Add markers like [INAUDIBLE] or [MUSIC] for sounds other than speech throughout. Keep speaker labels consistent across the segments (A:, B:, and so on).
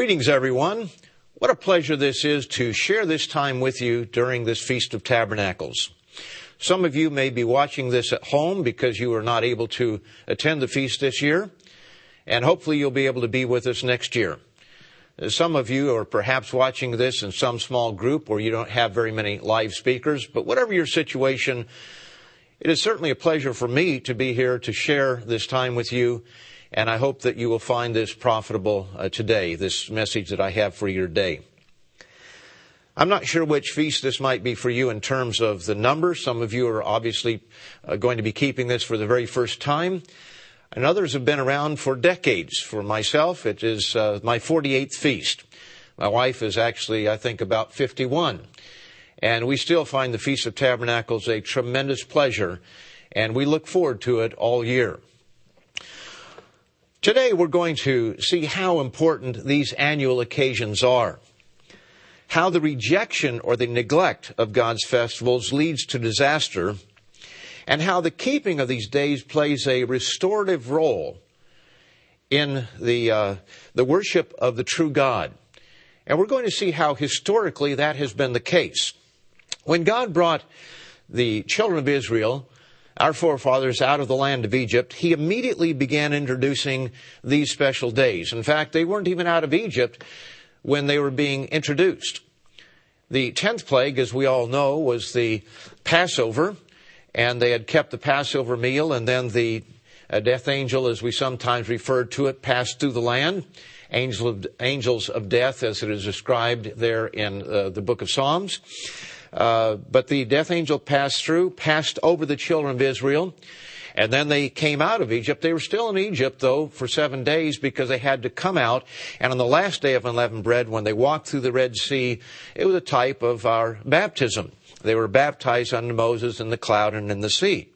A: Greetings, everyone. What a pleasure this is to share this time with you during this Feast of Tabernacles. Some of you may be watching this at home because you were not able to attend the feast this year, and hopefully you'll be able to be with us next year. Some of you are perhaps watching this in some small group where you don't have very many live speakers, but whatever your situation, it is certainly a pleasure for me to be here to share this time with you and I hope that you will find this profitable uh, today, this message that I have for your day. I'm not sure which feast this might be for you in terms of the number. Some of you are obviously uh, going to be keeping this for the very first time. And others have been around for decades. For myself, it is uh, my 48th feast. My wife is actually, I think, about 51. And we still find the Feast of Tabernacles a tremendous pleasure, and we look forward to it all year. Today we're going to see how important these annual occasions are. How the rejection or the neglect of God's festivals leads to disaster, and how the keeping of these days plays a restorative role in the, uh, the worship of the true God. And we're going to see how historically that has been the case. When God brought the children of Israel our forefathers out of the land of Egypt, he immediately began introducing these special days. In fact, they weren't even out of Egypt when they were being introduced. The tenth plague, as we all know, was the Passover, and they had kept the Passover meal, and then the uh, death angel, as we sometimes refer to it, passed through the land. Angel of, angels of death, as it is described there in uh, the book of Psalms. Uh, but the death angel passed through, passed over the children of Israel, and then they came out of Egypt. They were still in Egypt, though, for seven days because they had to come out. And on the last day of unleavened bread, when they walked through the Red Sea, it was a type of our baptism. They were baptized under Moses in the cloud and in the sea.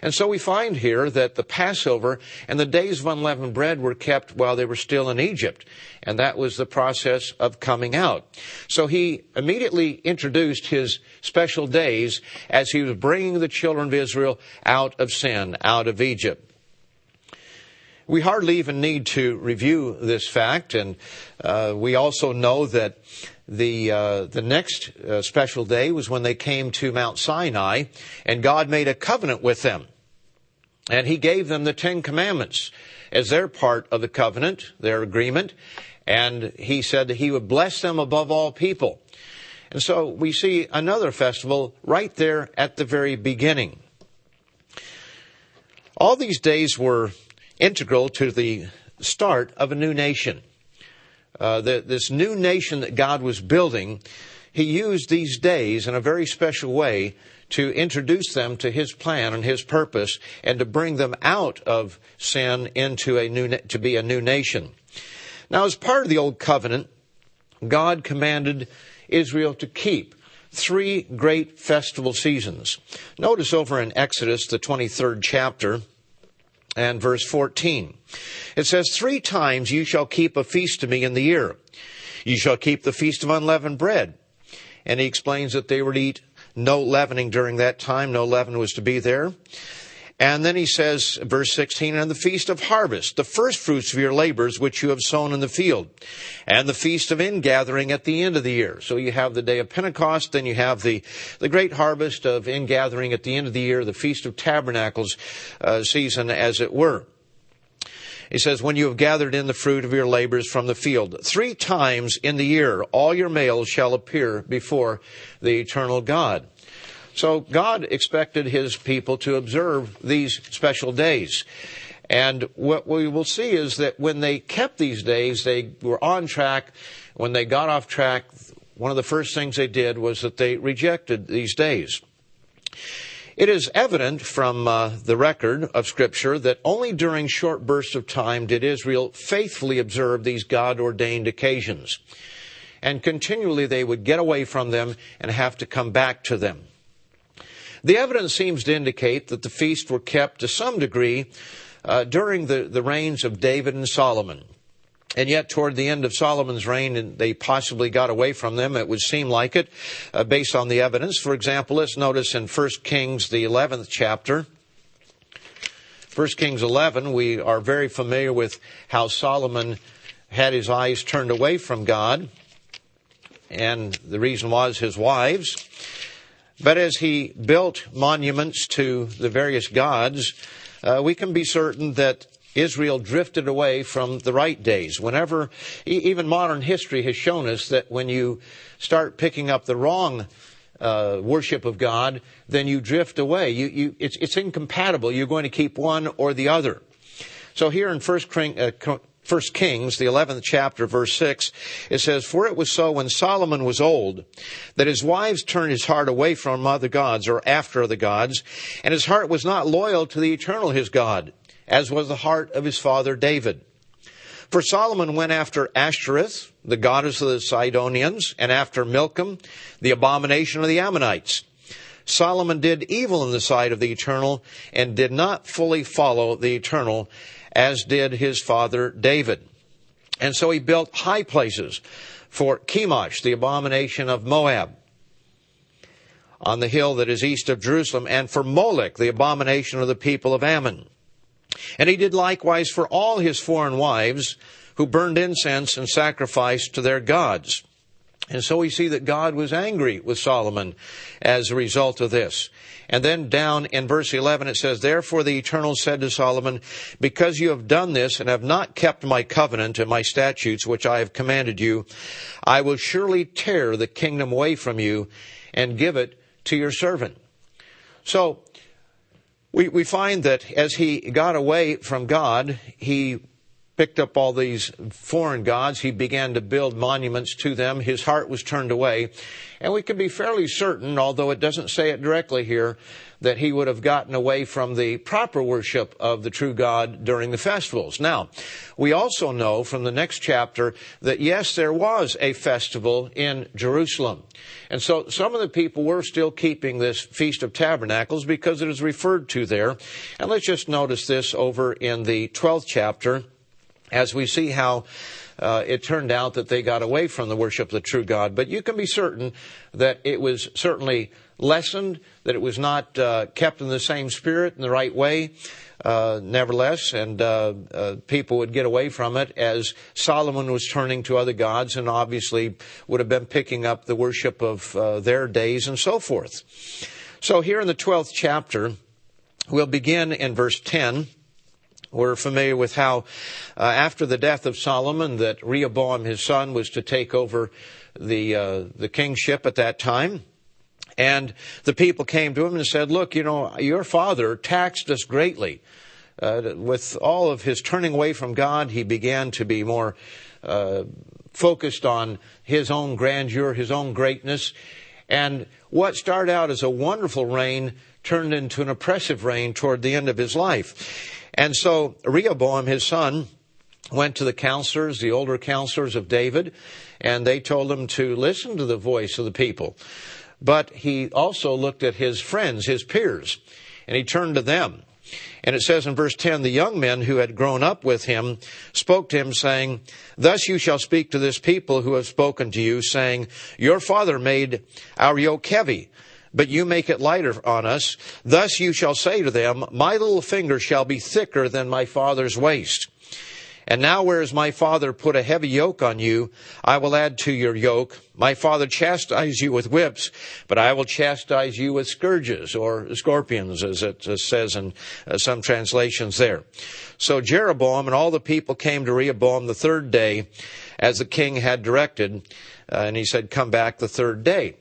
A: And so we find here that the Passover and the days of unleavened bread were kept while they were still in Egypt. And that was the process of coming out. So he immediately introduced his special days as he was bringing the children of Israel out of sin, out of Egypt. We hardly even need to review this fact, and uh, we also know that the uh, the next uh, special day was when they came to Mount Sinai, and God made a covenant with them, and He gave them the Ten Commandments as their part of the covenant, their agreement, and He said that He would bless them above all people. And so we see another festival right there at the very beginning. All these days were integral to the start of a new nation. Uh, the, this new nation that God was building, He used these days in a very special way to introduce them to His plan and His purpose and to bring them out of sin into a new, to be a new nation. Now, as part of the Old Covenant, God commanded Israel to keep three great festival seasons. Notice over in Exodus, the 23rd chapter, and verse 14. It says, Three times you shall keep a feast to me in the year. You shall keep the feast of unleavened bread. And he explains that they would eat no leavening during that time. No leaven was to be there. And then he says, verse 16, and the feast of harvest, the first fruits of your labors which you have sown in the field, and the feast of ingathering at the end of the year. So you have the day of Pentecost, then you have the, the great harvest of ingathering at the end of the year, the feast of tabernacles uh, season, as it were. He says, when you have gathered in the fruit of your labors from the field, three times in the year all your males shall appear before the eternal God. So God expected his people to observe these special days. And what we will see is that when they kept these days, they were on track. When they got off track, one of the first things they did was that they rejected these days. It is evident from uh, the record of Scripture that only during short bursts of time did Israel faithfully observe these God ordained occasions. And continually they would get away from them and have to come back to them. The evidence seems to indicate that the feasts were kept to some degree uh, during the, the reigns of David and Solomon. And yet, toward the end of Solomon's reign, they possibly got away from them. It would seem like it, uh, based on the evidence. For example, let's notice in 1 Kings, the 11th chapter. 1 Kings 11, we are very familiar with how Solomon had his eyes turned away from God, and the reason was his wives. But as he built monuments to the various gods, uh, we can be certain that Israel drifted away from the right days. Whenever, even modern history has shown us that when you start picking up the wrong uh, worship of God, then you drift away. You, you, it's, it's, incompatible. You're going to keep one or the other. So here in uh, First Kings, the 11th chapter, verse 6, it says, For it was so when Solomon was old, that his wives turned his heart away from other gods, or after other gods, and his heart was not loyal to the eternal his God, as was the heart of his father David. For Solomon went after Ashtoreth, the goddess of the Sidonians, and after Milcom, the abomination of the Ammonites. Solomon did evil in the sight of the Eternal and did not fully follow the Eternal as did his father David. And so he built high places for Chemosh, the abomination of Moab, on the hill that is east of Jerusalem, and for Molech, the abomination of the people of Ammon. And he did likewise for all his foreign wives who burned incense and sacrificed to their gods. And so we see that God was angry with Solomon as a result of this. And then down in verse 11 it says, Therefore the Eternal said to Solomon, Because you have done this and have not kept my covenant and my statutes which I have commanded you, I will surely tear the kingdom away from you and give it to your servant. So, we, we find that as he got away from God, he picked up all these foreign gods. He began to build monuments to them. His heart was turned away. And we can be fairly certain, although it doesn't say it directly here, that he would have gotten away from the proper worship of the true God during the festivals. Now, we also know from the next chapter that yes, there was a festival in Jerusalem. And so some of the people were still keeping this Feast of Tabernacles because it is referred to there. And let's just notice this over in the 12th chapter as we see how uh, it turned out that they got away from the worship of the true God. But you can be certain that it was certainly lessened, that it was not uh, kept in the same spirit in the right way. Uh, nevertheless, and uh, uh, people would get away from it as Solomon was turning to other gods and obviously would have been picking up the worship of uh, their days and so forth. So here in the 12th chapter, we'll begin in verse 10. We're familiar with how, uh, after the death of Solomon, that Rehoboam, his son, was to take over the uh, the kingship at that time. And the people came to him and said, "Look, you know, your father taxed us greatly. Uh, with all of his turning away from God, he began to be more uh, focused on his own grandeur, his own greatness." And what started out as a wonderful reign turned into an oppressive reign toward the end of his life. And so Rehoboam, his son, went to the counselors, the older counselors of David, and they told him to listen to the voice of the people. But he also looked at his friends, his peers, and he turned to them. And it says in verse 10, the young men who had grown up with him spoke to him saying, Thus you shall speak to this people who have spoken to you, saying, Your father made our yoke heavy but you make it lighter on us. Thus you shall say to them, My little finger shall be thicker than my father's waist. And now, whereas my father put a heavy yoke on you, I will add to your yoke. My father chastised you with whips, but I will chastise you with scourges or scorpions, as it says in uh, some translations there. So Jeroboam and all the people came to Rehoboam the third day, as the king had directed, uh, and he said, Come back the third day.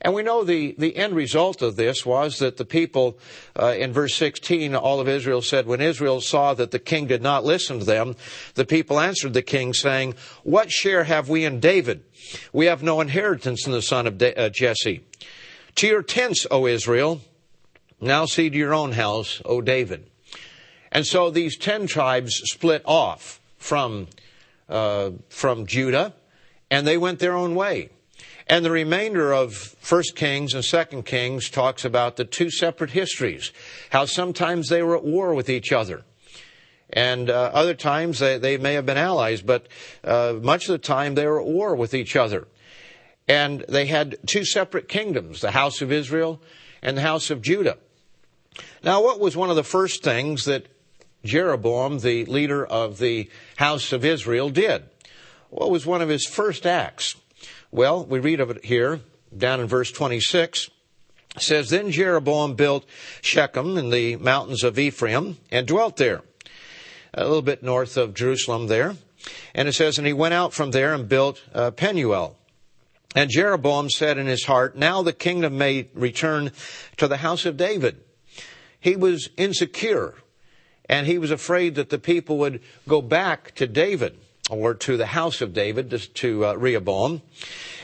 A: And we know the, the end result of this was that the people, uh, in verse 16, all of Israel said, When Israel saw that the king did not listen to them, the people answered the king, saying, What share have we in David? We have no inheritance in the son of De- uh, Jesse. To your tents, O Israel. Now see to your own house, O David. And so these ten tribes split off from, uh, from Judah, and they went their own way. And the remainder of First Kings and Second Kings talks about the two separate histories, how sometimes they were at war with each other. And uh, other times they, they may have been allies, but uh, much of the time they were at war with each other. And they had two separate kingdoms, the house of Israel and the house of Judah. Now, what was one of the first things that Jeroboam, the leader of the house of Israel, did? what was one of his first acts? Well, we read of it here, down in verse 26. It says, Then Jeroboam built Shechem in the mountains of Ephraim and dwelt there, a little bit north of Jerusalem there. And it says, And he went out from there and built uh, Penuel. And Jeroboam said in his heart, Now the kingdom may return to the house of David. He was insecure, and he was afraid that the people would go back to David or to the house of David, to, uh, Rehoboam.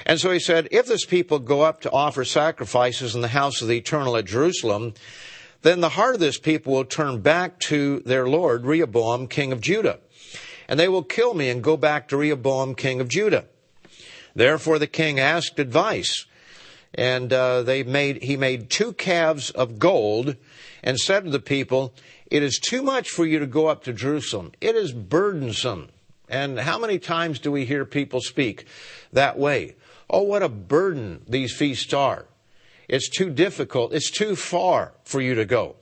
A: And so he said, If this people go up to offer sacrifices in the house of the eternal at Jerusalem, then the heart of this people will turn back to their Lord, Rehoboam, king of Judah. And they will kill me and go back to Rehoboam, king of Judah. Therefore the king asked advice, and uh, they made he made two calves of gold, and said to the people, "It is too much for you to go up to Jerusalem. It is burdensome." And how many times do we hear people speak that way? Oh, what a burden these feasts are. It's too difficult. It's too far for you to go.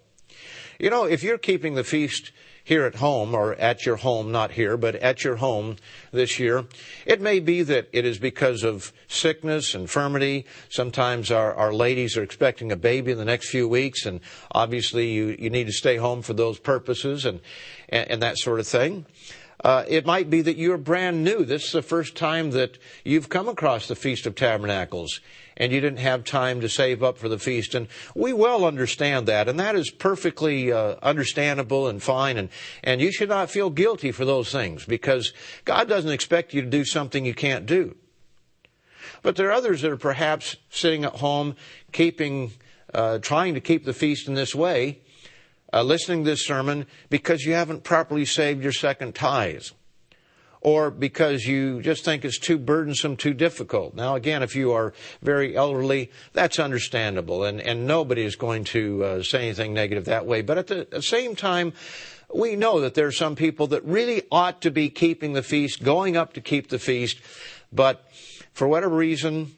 A: You know, if you're keeping the feast here at home or at your home, not here, but at your home this year. It may be that it is because of sickness, infirmity. Sometimes our, our ladies are expecting a baby in the next few weeks, and obviously you, you need to stay home for those purposes and, and, and that sort of thing. Uh, it might be that you're brand new. This is the first time that you've come across the Feast of Tabernacles and you didn't have time to save up for the feast. And we well understand that, and that is perfectly uh, understandable and fine. And, and you should not feel guilty for those things because God doesn't expect you to do something you can't do. But there are others that are perhaps sitting at home, keeping, uh, trying to keep the feast in this way, uh, listening to this sermon because you haven't properly saved your second tithes or because you just think it's too burdensome, too difficult. Now, again, if you are very elderly, that's understandable, and, and nobody is going to uh, say anything negative that way. But at the, at the same time, we know that there are some people that really ought to be keeping the feast, going up to keep the feast, but for whatever reason,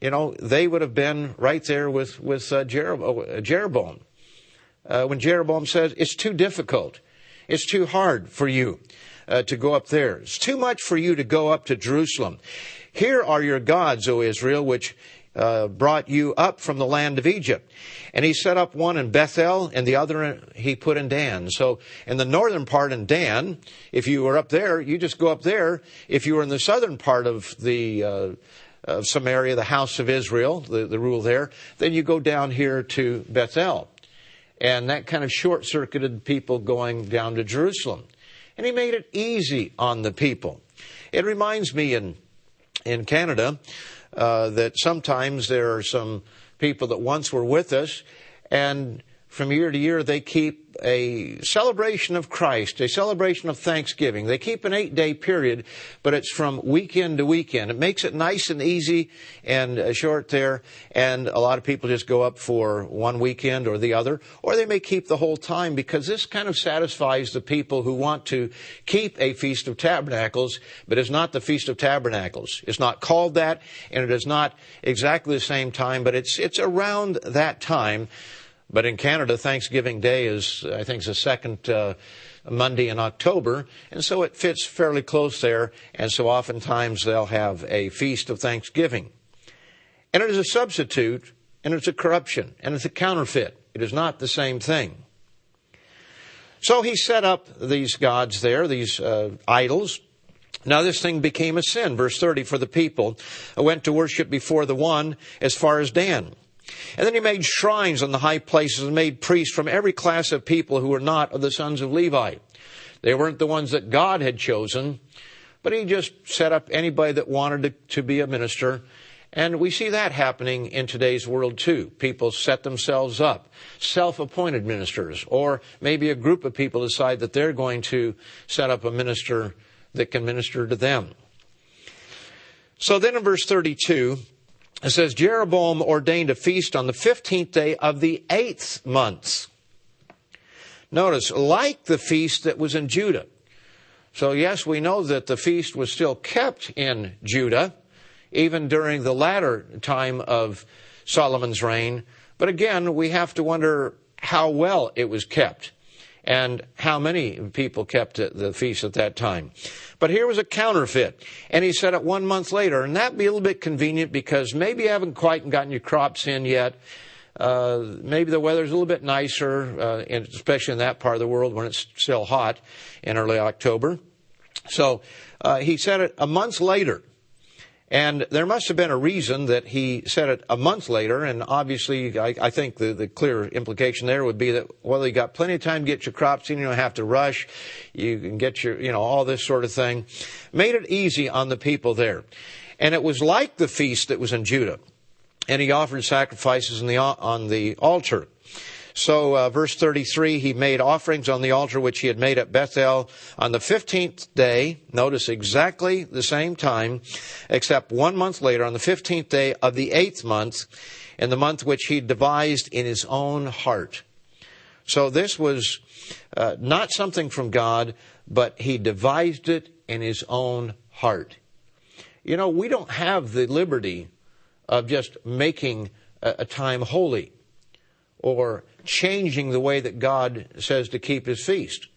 A: you know, they would have been right there with, with uh, uh Jeroboam. Uh, when Jeroboam says, it's too difficult. It's too hard for you uh, to go up there. It's too much for you to go up to Jerusalem. Here are your gods, O Israel, which uh, brought you up from the land of Egypt. And he set up one in Bethel and the other he put in Dan. So in the northern part in Dan, if you were up there, you just go up there. If you were in the southern part of the uh, of Samaria, the house of Israel, the, the rule there, then you go down here to Bethel. And that kind of short circuited people going down to Jerusalem and he made it easy on the people. It reminds me in in Canada uh, that sometimes there are some people that once were with us, and from year to year they keep a celebration of Christ, a celebration of Thanksgiving. They keep an eight day period, but it's from weekend to weekend. It makes it nice and easy and uh, short there, and a lot of people just go up for one weekend or the other, or they may keep the whole time because this kind of satisfies the people who want to keep a Feast of Tabernacles, but it's not the Feast of Tabernacles. It's not called that, and it is not exactly the same time, but it's, it's around that time but in Canada, Thanksgiving Day is, I think, the second uh, Monday in October, and so it fits fairly close there. And so oftentimes they'll have a feast of Thanksgiving. And it is a substitute, and it's a corruption, and it's a counterfeit. It is not the same thing. So he set up these gods there, these uh, idols. Now this thing became a sin. Verse 30, for the people went to worship before the one as far as Dan. And then he made shrines on the high places and made priests from every class of people who were not of the sons of Levi. They weren't the ones that God had chosen, but he just set up anybody that wanted to, to be a minister. And we see that happening in today's world too. People set themselves up, self-appointed ministers, or maybe a group of people decide that they're going to set up a minister that can minister to them. So then in verse 32, it says, Jeroboam ordained a feast on the 15th day of the eighth month. Notice, like the feast that was in Judah. So, yes, we know that the feast was still kept in Judah, even during the latter time of Solomon's reign. But again, we have to wonder how well it was kept. And how many people kept the feast at that time. But here was a counterfeit. And he said it one month later. And that'd be a little bit convenient because maybe you haven't quite gotten your crops in yet. Uh, maybe the weather's a little bit nicer, uh, especially in that part of the world when it's still hot in early October. So uh, he said it a month later. And there must have been a reason that he said it a month later, and obviously I, I think the, the clear implication there would be that, well, you got plenty of time to get your crops in, you don't have to rush, you can get your, you know, all this sort of thing. Made it easy on the people there. And it was like the feast that was in Judah. And he offered sacrifices the, on the altar. So, uh, verse 33, he made offerings on the altar which he had made at Bethel on the 15th day. Notice exactly the same time, except one month later, on the 15th day of the eighth month, in the month which he devised in his own heart. So this was uh, not something from God, but he devised it in his own heart. You know, we don't have the liberty of just making a, a time holy or changing the way that God says to keep his feast.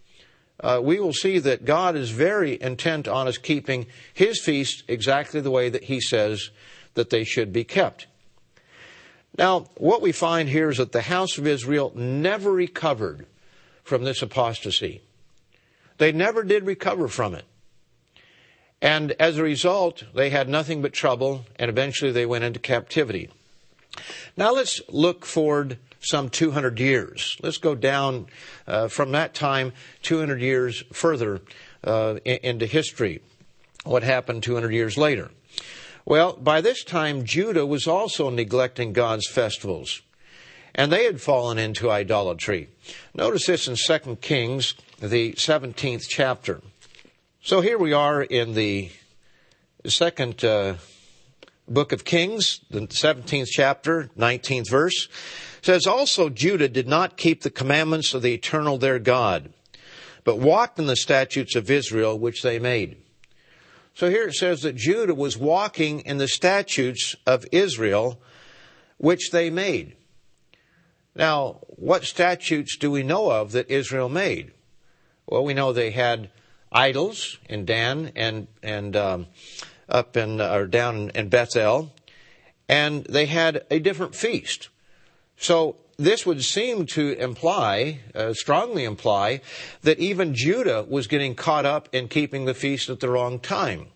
A: Uh, we will see that God is very intent on us keeping his feast exactly the way that he says that they should be kept. Now, what we find here is that the house of Israel never recovered from this apostasy. They never did recover from it. And as a result, they had nothing but trouble, and eventually they went into captivity. Now let's look forward some 200 years. Let's go down uh, from that time 200 years further uh, into history. What happened 200 years later? Well, by this time, Judah was also neglecting God's festivals, and they had fallen into idolatry. Notice this in 2 Kings, the 17th chapter. So here we are in the second uh, book of Kings, the 17th chapter, 19th verse says also Judah did not keep the commandments of the eternal their God, but walked in the statutes of Israel which they made. So here it says that Judah was walking in the statutes of Israel which they made. Now, what statutes do we know of that Israel made? Well, we know they had idols in Dan and and um, up in or down in Bethel, and they had a different feast. So this would seem to imply, uh, strongly imply, that even Judah was getting caught up in keeping the feast at the wrong time.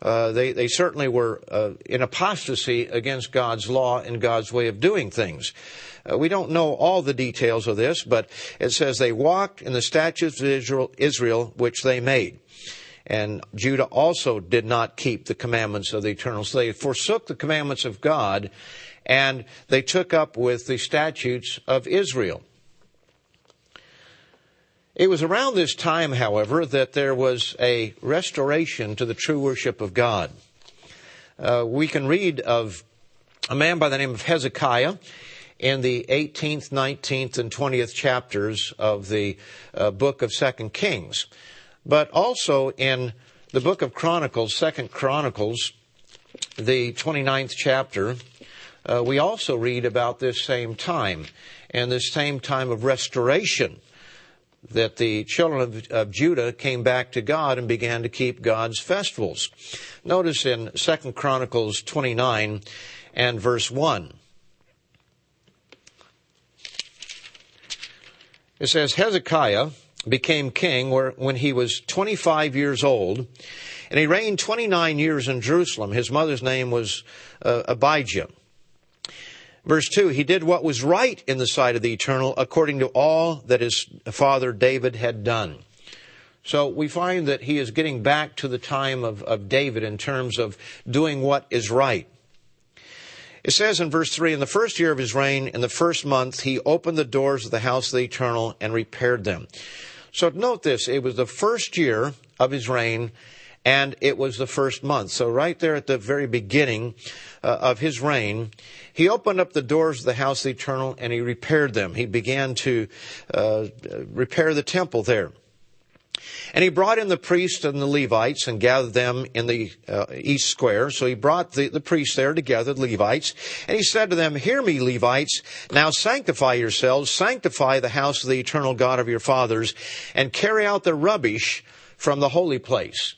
A: Uh, they, they certainly were uh, in apostasy against God's law and God's way of doing things. Uh, we don't know all the details of this, but it says they walked in the statutes of Israel, Israel which they made. And Judah also did not keep the commandments of the eternal. So they forsook the commandments of God and they took up with the statutes of Israel. It was around this time, however, that there was a restoration to the true worship of God. Uh, we can read of a man by the name of Hezekiah in the 18th, 19th, and 20th chapters of the uh, book of Second Kings, but also in the book of Chronicles, Second Chronicles, the 29th chapter, uh, we also read about this same time and this same time of restoration that the children of, of, Judah came back to God and began to keep God's festivals. Notice in 2 Chronicles 29 and verse 1. It says, Hezekiah became king when he was 25 years old, and he reigned 29 years in Jerusalem. His mother's name was uh, Abijah. Verse 2, he did what was right in the sight of the eternal according to all that his father David had done. So we find that he is getting back to the time of, of David in terms of doing what is right. It says in verse 3, in the first year of his reign, in the first month, he opened the doors of the house of the eternal and repaired them. So note this, it was the first year of his reign and it was the first month. So right there at the very beginning uh, of his reign, he opened up the doors of the house of the eternal and he repaired them. He began to uh, repair the temple there. And he brought in the priests and the Levites and gathered them in the uh, east square. So he brought the, the priests there together, the Levites. And he said to them, Hear me, Levites. Now sanctify yourselves, sanctify the house of the eternal God of your fathers, and carry out the rubbish from the holy place.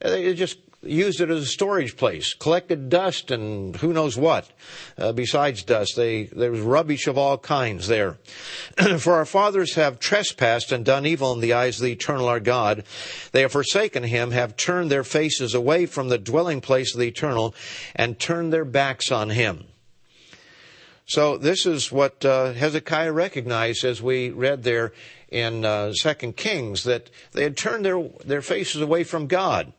A: They just used it as a storage place, collected dust and who knows what. Uh, besides dust, they, there was rubbish of all kinds there. [CLEARS THROAT] For our fathers have trespassed and done evil in the eyes of the eternal our God. They have forsaken him, have turned their faces away from the dwelling place of the eternal, and turned their backs on him. So this is what uh, Hezekiah recognized as we read there in uh, Second Kings that they had turned their their faces away from God.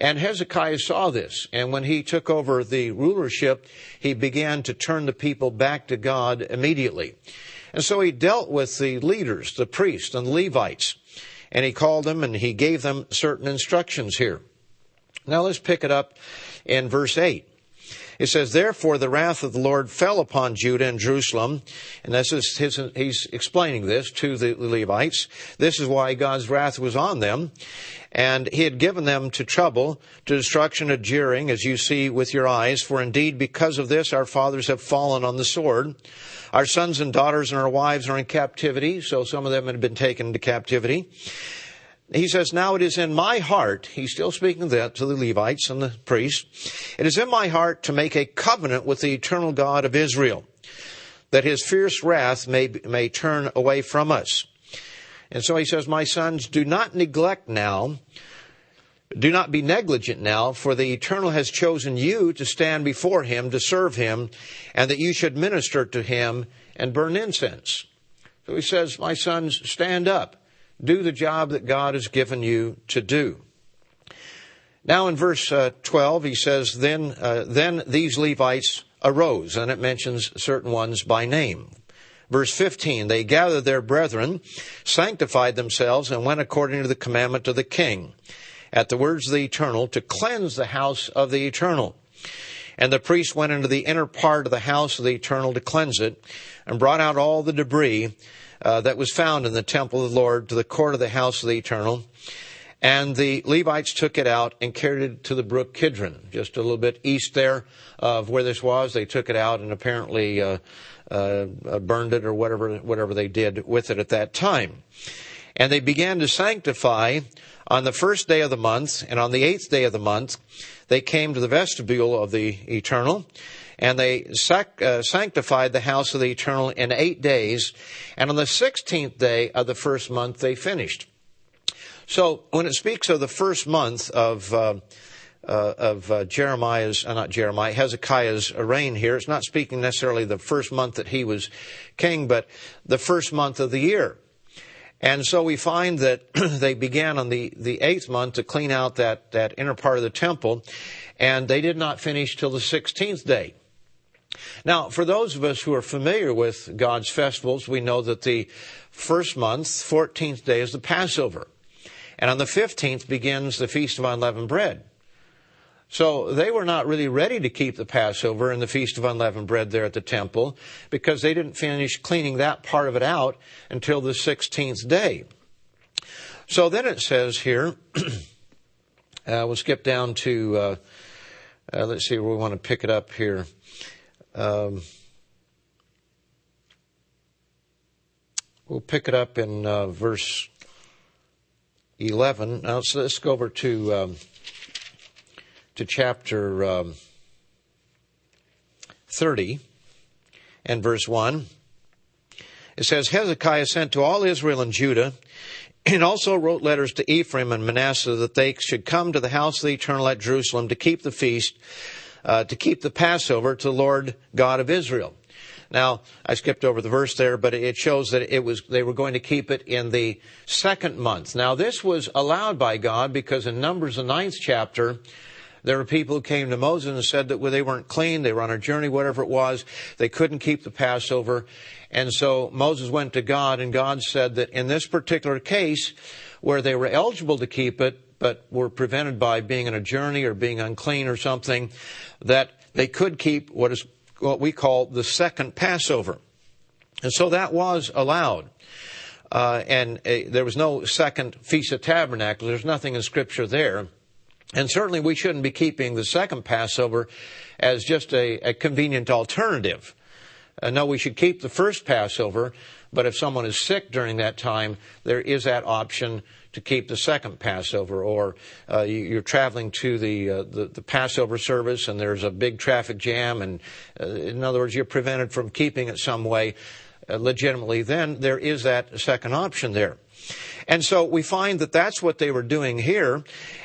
A: And Hezekiah saw this, and when he took over the rulership, he began to turn the people back to God immediately. And so he dealt with the leaders, the priests and the Levites, and he called them and he gave them certain instructions here. Now let's pick it up in verse 8. It says, Therefore the wrath of the Lord fell upon Judah and Jerusalem. And this is his, he's explaining this to the Levites. This is why God's wrath was on them. And he had given them to trouble, to destruction, to jeering, as you see with your eyes. For indeed, because of this, our fathers have fallen on the sword. Our sons and daughters and our wives are in captivity. So some of them had been taken into captivity. He says, Now it is in my heart, he's still speaking that to the Levites and the priests, it is in my heart to make a covenant with the eternal God of Israel, that his fierce wrath may, may turn away from us. And so he says, My sons, do not neglect now, do not be negligent now, for the eternal has chosen you to stand before him, to serve him, and that you should minister to him and burn incense. So he says, My sons, stand up do the job that God has given you to do. Now in verse uh, 12, he says, then, uh, then these Levites arose, and it mentions certain ones by name. Verse 15, they gathered their brethren, sanctified themselves, and went according to the commandment of the king, at the words of the eternal, to cleanse the house of the eternal. And the priest went into the inner part of the house of the eternal to cleanse it, and brought out all the debris uh, that was found in the temple of the Lord to the court of the house of the eternal. And the Levites took it out and carried it to the brook Kidron, just a little bit east there of where this was. They took it out and apparently uh, uh, burned it or whatever whatever they did with it at that time. And they began to sanctify on the first day of the month, and on the eighth day of the month, they came to the vestibule of the eternal and they sac- uh, sanctified the house of the eternal in eight days, and on the sixteenth day of the first month they finished. So when it speaks of the first month of uh, uh, of uh, Jeremiah's, uh, not Jeremiah, Hezekiah's reign here. It's not speaking necessarily the first month that he was king, but the first month of the year. And so we find that [CLEARS THROAT] they began on the, the eighth month to clean out that, that inner part of the temple, and they did not finish till the 16th day. Now, for those of us who are familiar with God's festivals, we know that the first month, 14th day, is the Passover. And on the 15th begins the Feast of Unleavened Bread. So they were not really ready to keep the Passover and the Feast of Unleavened Bread there at the temple because they didn't finish cleaning that part of it out until the 16th day. So then it says here, [CLEARS THROAT] uh, we'll skip down to, uh, uh, let's see where we want to pick it up here. Um, we'll pick it up in uh, verse 11. Now let's, let's go over to um, to chapter um, 30 and verse 1. It says, Hezekiah sent to all Israel and Judah and also wrote letters to Ephraim and Manasseh that they should come to the house of the eternal at Jerusalem to keep the feast uh, to keep the Passover to Lord God of Israel. Now, I skipped over the verse there, but it shows that it was, they were going to keep it in the second month. Now, this was allowed by God because in Numbers, the ninth chapter, there were people who came to Moses and said that they weren't clean, they were on a journey, whatever it was, they couldn't keep the Passover. And so Moses went to God, and God said that in this particular case, where they were eligible to keep it, but were prevented by being in a journey or being unclean or something, that they could keep what is what we call the second Passover. And so that was allowed. Uh, and uh, there was no second Feast of Tabernacles. There's nothing in Scripture there. And certainly we shouldn't be keeping the second Passover as just a, a convenient alternative. Uh, no, we should keep the first Passover, but if someone is sick during that time, there is that option to keep the second Passover, or uh, you're traveling to the, uh, the, the Passover service and there's a big traffic jam, and uh, in other words, you're prevented from keeping it some way uh, legitimately. Then there is that second option there. And so we find that that's what they were doing here.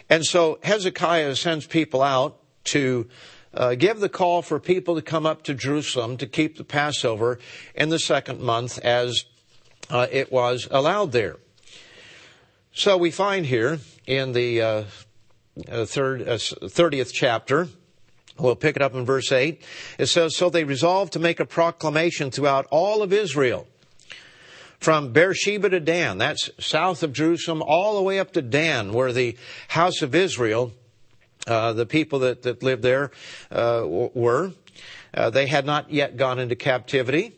A: And so Hezekiah sends people out to uh, give the call for people to come up to Jerusalem to keep the Passover in the second month as uh, it was allowed there. So we find here in the uh, uh 30th uh, chapter, We'll pick it up in verse 8. It says, So they resolved to make a proclamation throughout all of Israel from Beersheba to Dan, that's south of Jerusalem, all the way up to Dan, where the house of Israel, uh, the people that, that lived there, uh, were. Uh, they had not yet gone into captivity,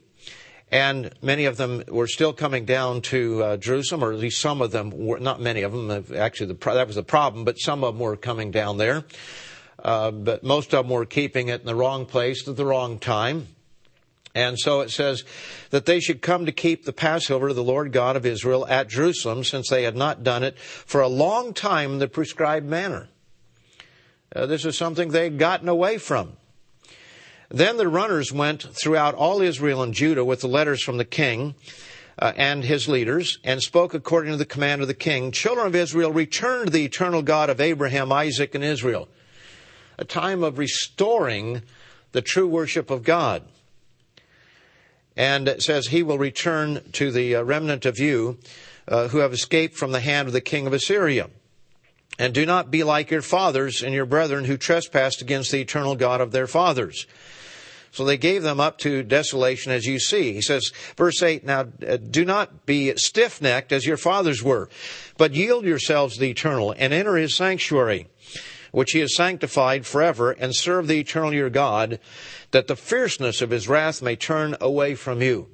A: and many of them were still coming down to uh, Jerusalem, or at least some of them were, not many of them, actually the, that was the problem, but some of them were coming down there. Uh, but most of them were keeping it in the wrong place at the wrong time. And so it says that they should come to keep the Passover of the Lord God of Israel at Jerusalem, since they had not done it for a long time in the prescribed manner. Uh, this is something they had gotten away from. Then the runners went throughout all Israel and Judah with the letters from the king uh, and his leaders, and spoke according to the command of the king. Children of Israel, return to the eternal God of Abraham, Isaac, and Israel. A time of restoring the true worship of God. And it says, He will return to the uh, remnant of you uh, who have escaped from the hand of the king of Assyria. And do not be like your fathers and your brethren who trespassed against the eternal God of their fathers. So they gave them up to desolation as you see. He says, verse 8, now uh, do not be stiff necked as your fathers were, but yield yourselves the eternal and enter his sanctuary which he has sanctified forever, and serve the eternal your God, that the fierceness of his wrath may turn away from you.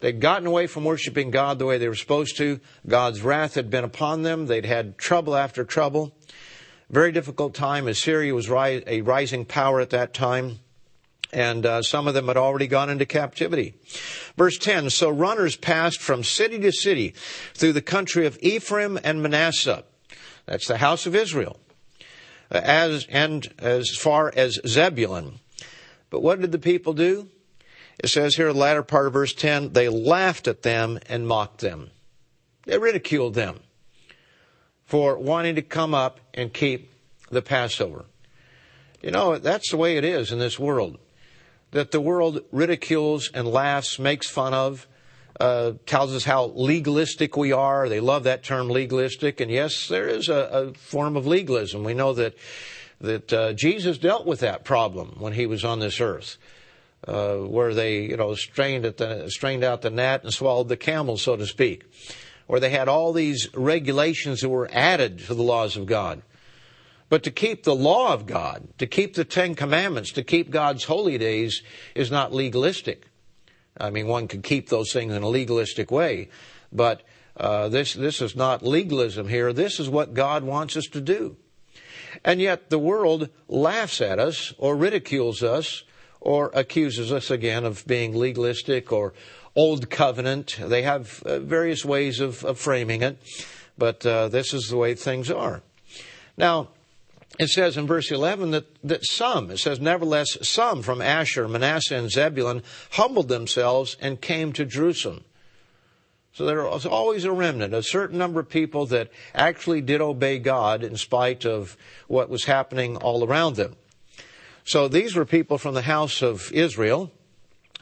A: They'd gotten away from worshiping God the way they were supposed to. God's wrath had been upon them. They'd had trouble after trouble. Very difficult time. Assyria was a rising power at that time. And uh, some of them had already gone into captivity. Verse 10 So runners passed from city to city through the country of Ephraim and Manasseh. That's the house of Israel as, and as far as Zebulun. But what did the people do? It says here the latter part of verse 10, they laughed at them and mocked them. They ridiculed them for wanting to come up and keep the Passover. You know, that's the way it is in this world. That the world ridicules and laughs, makes fun of, uh, tells us how legalistic we are. They love that term legalistic. And yes, there is a, a form of legalism. We know that, that uh, Jesus dealt with that problem when he was on this earth. Uh, where they, you know, strained at the, strained out the gnat and swallowed the camel, so to speak. Where they had all these regulations that were added to the laws of God. But to keep the law of God, to keep the Ten Commandments, to keep God's holy days is not legalistic. I mean, one could keep those things in a legalistic way, but uh, this this is not legalism here. This is what God wants us to do, and yet the world laughs at us or ridicules us or accuses us again of being legalistic or old covenant. They have uh, various ways of, of, framing it, but uh, this is the way things are. Now, it says in verse 11 that, that some, it says, nevertheless, some from Asher, Manasseh, and Zebulun humbled themselves and came to Jerusalem. So there was always a remnant, a certain number of people that actually did obey God in spite of what was happening all around them. So these were people from the house of Israel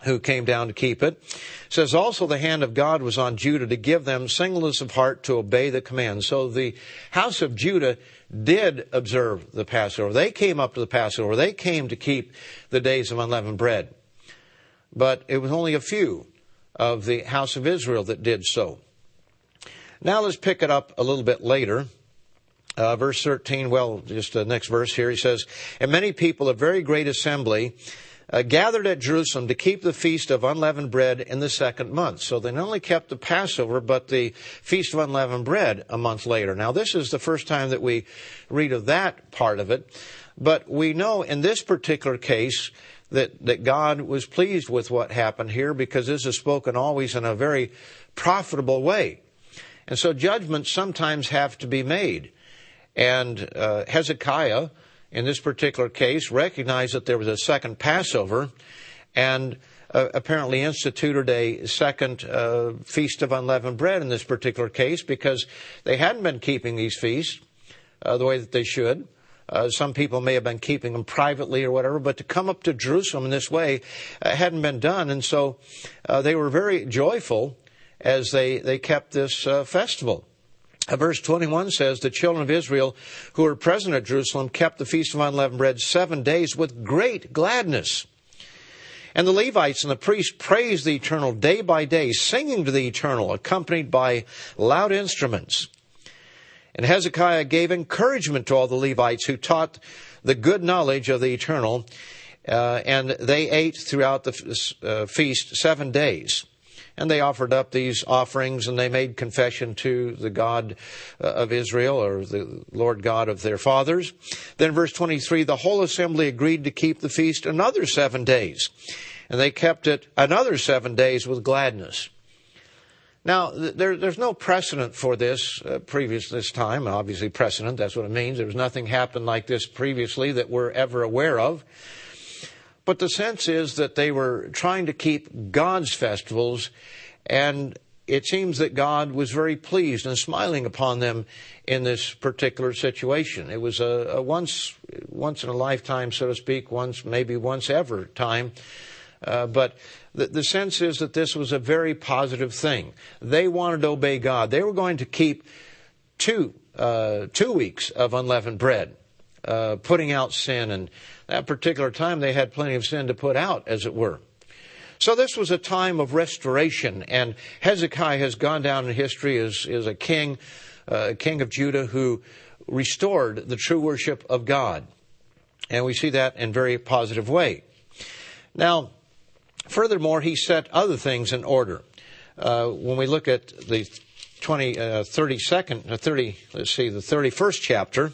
A: who came down to keep it. it. says also the hand of God was on Judah to give them singleness of heart to obey the command. So the house of Judah did observe the Passover. They came up to the Passover. They came to keep the days of unleavened bread. But it was only a few of the house of Israel that did so. Now let's pick it up a little bit later. Uh, verse 13, well, just the next verse here, he says, And many people, a very great assembly, uh, gathered at Jerusalem to keep the feast of unleavened bread in the second month. So they not only kept the Passover, but the feast of unleavened bread a month later. Now this is the first time that we read of that part of it, but we know in this particular case that, that God was pleased with what happened here because this is spoken always in a very profitable way. And so judgments sometimes have to be made. And uh, Hezekiah, in this particular case, recognized that there was a second Passover and uh, apparently instituted a second uh, Feast of Unleavened Bread in this particular case because they hadn't been keeping these feasts uh, the way that they should. Uh, some people may have been keeping them privately or whatever, but to come up to Jerusalem in this way uh, hadn't been done. And so uh, they were very joyful as they, they kept this festival. Uh, verse 21 says, The children of Israel who were present at Jerusalem kept the Feast of Unleavened Bread seven days with great gladness. And the Levites and the priests praised the Eternal day by day, singing to the Eternal, accompanied by loud instruments. And Hezekiah gave encouragement to all the Levites who taught the good knowledge of the Eternal, uh, and they ate throughout the uh, feast seven days. And they offered up these offerings and they made confession to the God uh, of Israel or the Lord God of their fathers. Then verse 23, the whole assembly agreed to keep the feast another seven days. And they kept it another seven days with gladness. Now, there, there's no precedent for this uh, previous this time. Obviously, precedent, that's what it means. There's nothing happened like this previously that we're ever aware of. But the sense is that they were trying to keep God's festivals, and it seems that God was very pleased and smiling upon them in this particular situation. It was a, a once, once in a lifetime, so to speak, once, maybe once ever time. Uh, but the, the sense is that this was a very positive thing. They wanted to obey God. They were going to keep two, uh, two weeks of unleavened bread, uh, putting out sin and that particular time they had plenty of sin to put out, as it were. So this was a time of restoration, and Hezekiah has gone down in history as, as a king, uh, king of Judah who restored the true worship of God. And we see that in very positive way. Now, furthermore, he set other things in order. Uh, when we look at the 20, uh, 32nd, uh, 30, let's see, the 31st chapter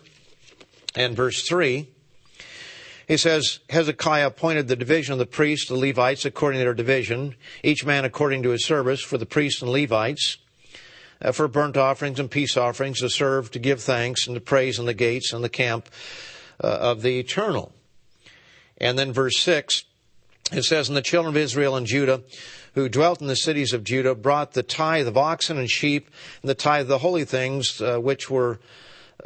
A: and verse 3, he says, Hezekiah appointed the division of the priests, the Levites, according to their division, each man according to his service, for the priests and Levites, uh, for burnt offerings and peace offerings, to serve, to give thanks, and to praise in the gates and the camp uh, of the eternal. And then verse 6, it says, And the children of Israel and Judah, who dwelt in the cities of Judah, brought the tithe of oxen and sheep, and the tithe of the holy things, uh, which were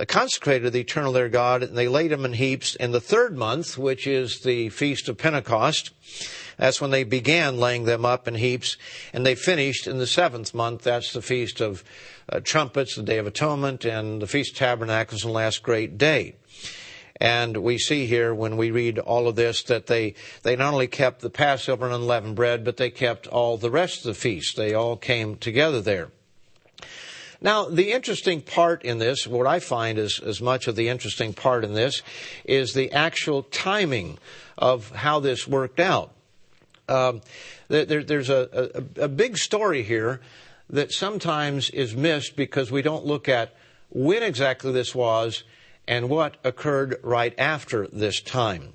A: consecrated to the eternal their God, and they laid them in heaps. In the third month, which is the feast of Pentecost, that's when they began laying them up in heaps, and they finished in the seventh month. That's the feast of uh, trumpets, the Day of Atonement, and the Feast of Tabernacles, and the last great day. And we see here when we read all of this that they, they not only kept the Passover and unleavened bread, but they kept all the rest of the feast. They all came together there. Now, the interesting part in this, what I find is as much of the interesting part in this, is the actual timing of how this worked out. Um, there, there's a, a, a big story here that sometimes is missed because we don't look at when exactly this was and what occurred right after this time.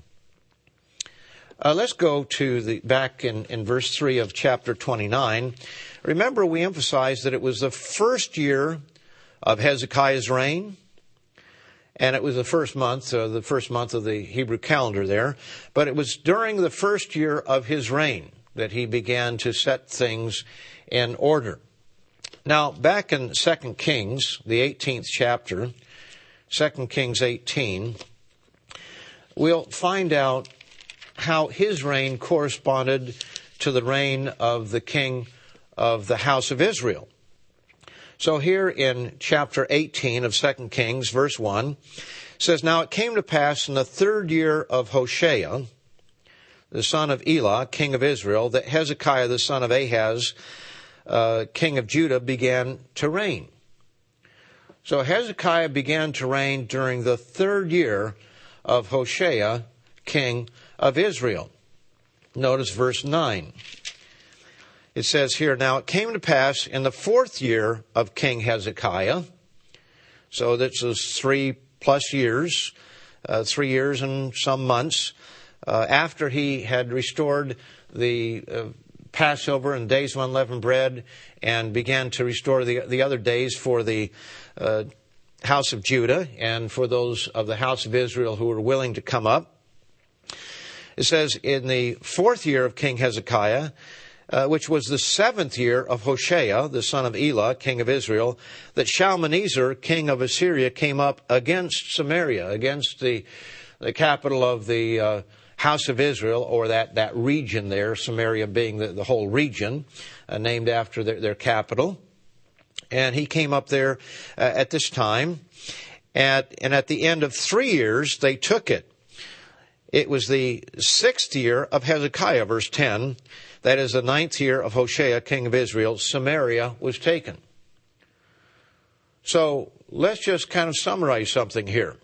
A: Uh, let's go to the back in, in verse 3 of chapter 29. Remember, we emphasized that it was the first year of Hezekiah's reign, and it was the first month, uh, the first month of the Hebrew calendar there. But it was during the first year of his reign that he began to set things in order. Now, back in 2 Kings, the 18th chapter, 2 Kings 18, we'll find out how his reign corresponded to the reign of the king of the house of Israel. So here in chapter 18 of 2 Kings, verse 1, says, Now it came to pass in the third year of Hoshea, the son of Elah, king of Israel, that Hezekiah, the son of Ahaz, uh, king of Judah, began to reign. So Hezekiah began to reign during the third year of Hoshea, king of Israel. Notice verse 9. It says here, Now it came to pass in the fourth year of King Hezekiah, so this was three plus years, uh, three years and some months, uh, after he had restored the uh, Passover and days of unleavened bread and began to restore the, the other days for the uh, house of Judah and for those of the house of Israel who were willing to come up. It says, in the fourth year of King Hezekiah, uh, which was the seventh year of Hoshea, the son of Elah, king of Israel, that Shalmaneser, king of Assyria, came up against Samaria, against the, the capital of the uh, house of Israel, or that, that region there, Samaria being the, the whole region, uh, named after their, their, capital. And he came up there uh, at this time. At, and at the end of three years, they took it. It was the sixth year of Hezekiah, verse 10. That is the ninth year of Hoshea, king of Israel. Samaria was taken. So let's just kind of summarize something here.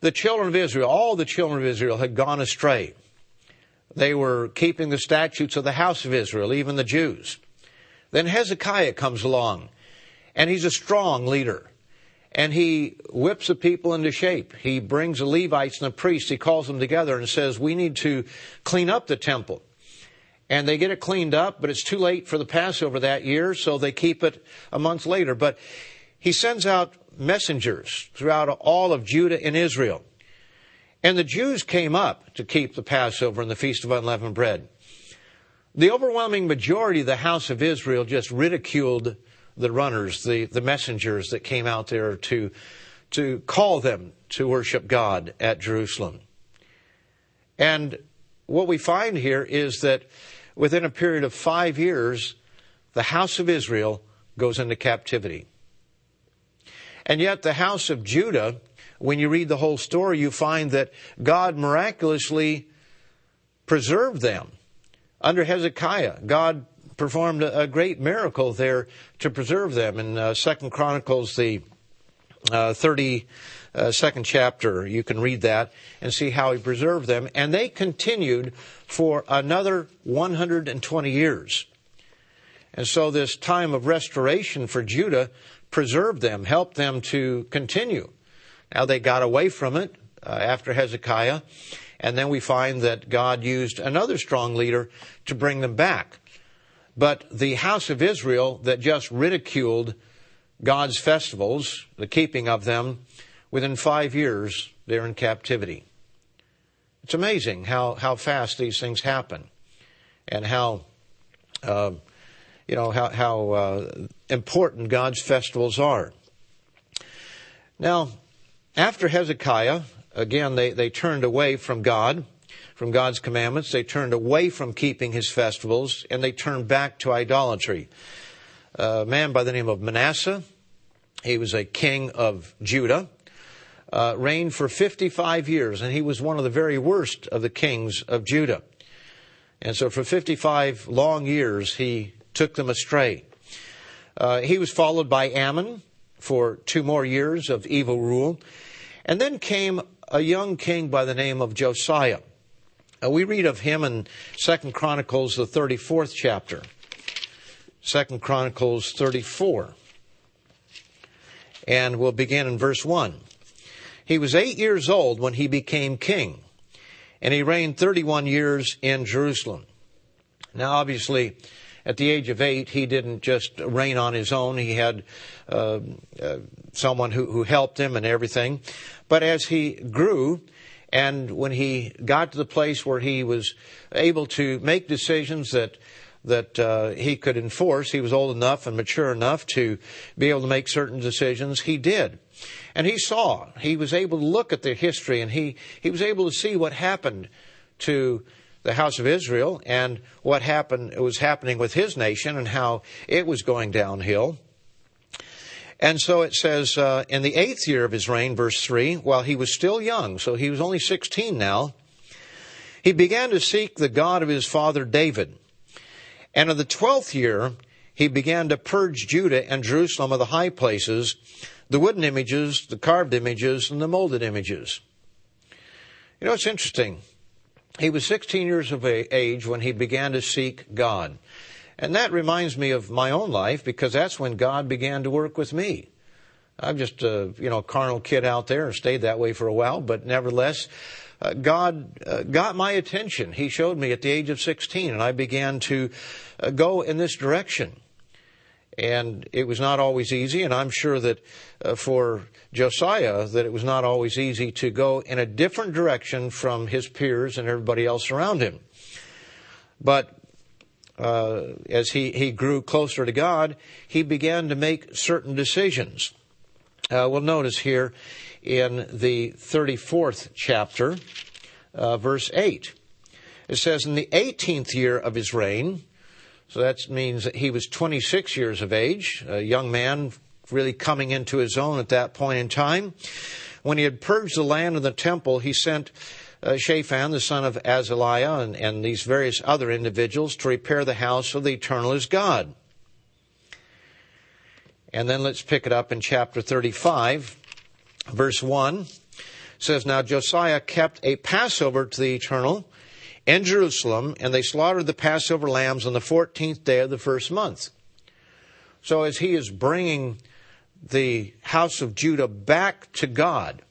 A: The children of Israel, all the children of Israel had gone astray. They were keeping the statutes of the house of Israel, even the Jews. Then Hezekiah comes along, and he's a strong leader and he whips the people into shape. He brings the Levites and the priests, he calls them together and says, We need to clean up the temple. And they get it cleaned up, but it's too late for the Passover that year, so they keep it a month later. But he sends out messengers throughout all of Judah and Israel. And the Jews came up to keep the Passover and the Feast of Unleavened Bread. The overwhelming majority of the house of Israel just ridiculed the runners, the, the messengers that came out there to, to call them to worship God at Jerusalem. And what we find here is that within a period of five years, the house of Israel goes into captivity. And yet, the house of Judah, when you read the whole story, you find that God miraculously preserved them. Under Hezekiah, God performed a, great miracle there to preserve them. In uh, Second Chronicles, the uh, 32nd chapter, you can read that and see how he preserved them. And they continued for another 120 years. And so this time of restoration for Judah preserved them, helped them to continue. Now they got away from it uh, after Hezekiah, and then we find that God used another strong leader to bring them back. But the house of Israel that just ridiculed God's festivals, the keeping of them, within five years, they're in captivity. It's amazing how, how fast these things happen and how, uh, you know, how, how uh, important God's festivals are. Now, after Hezekiah, again, they, they turned away from God from God's commandments. They turned away from keeping his festivals and they turned back to idolatry. A man by the name of Manasseh, he was a king of Judah, uh, reigned for 55 years, and he was one of the very worst of the kings of Judah. And so for 55 long years, he took them astray. Uh, he was followed by Amon for two more years of evil rule. And then came a young king by the name of Josiah. Uh, we read of him in Second Chronicles, the 34th chapter. Second Chronicles 34. And we'll begin in verse 1. He was eight years old when he became king, and he reigned 31 years in Jerusalem. Now, obviously, at the age of eight, he didn't just reign on his own. He had uh, uh, someone who, who helped him and everything. But as he grew, and when he got to the place where he was able to make decisions that that uh, he could enforce, he was old enough and mature enough to be able to make certain decisions. He did, and he saw. He was able to look at the history, and he he was able to see what happened to the house of Israel and what happened was happening with his nation and how it was going downhill. And so it says, uh, in the eighth year of his reign, verse 3, while he was still young, so he was only 16 now, he began to seek the God of his father David. And in the twelfth year, he began to purge Judah and Jerusalem of the high places, the wooden images, the carved images, and the molded images. You know, it's interesting. he was 16 years of age when he began to seek God. And that reminds me of my own life because that's when God began to work with me. I'm just a, you know, carnal kid out there and stayed that way for a while, but nevertheless, uh, God uh, got my attention. He showed me at the age of 16 and I began to uh, go in this direction. And it was not always easy, and I'm sure that uh, for Josiah, that it was not always easy to go in a different direction from his peers and everybody else around him. But uh, as he, he grew closer to God, he began to make certain decisions. Uh, we'll notice here in the 34th chapter, uh, verse 8. It says, In the 18th year of his reign, so that means that he was 26 years of age, a young man really coming into his own at that point in time. When he had purged the land of the temple, he sent uh, Shaphan, the son of Azaliah, and, and these various other individuals to repair the house of the eternal his God. And then let's pick it up in chapter 35, verse 1. It says, Now Josiah kept a Passover to the eternal in Jerusalem, and they slaughtered the Passover lambs on the 14th day of the first month. So as he is bringing the house of Judah back to God,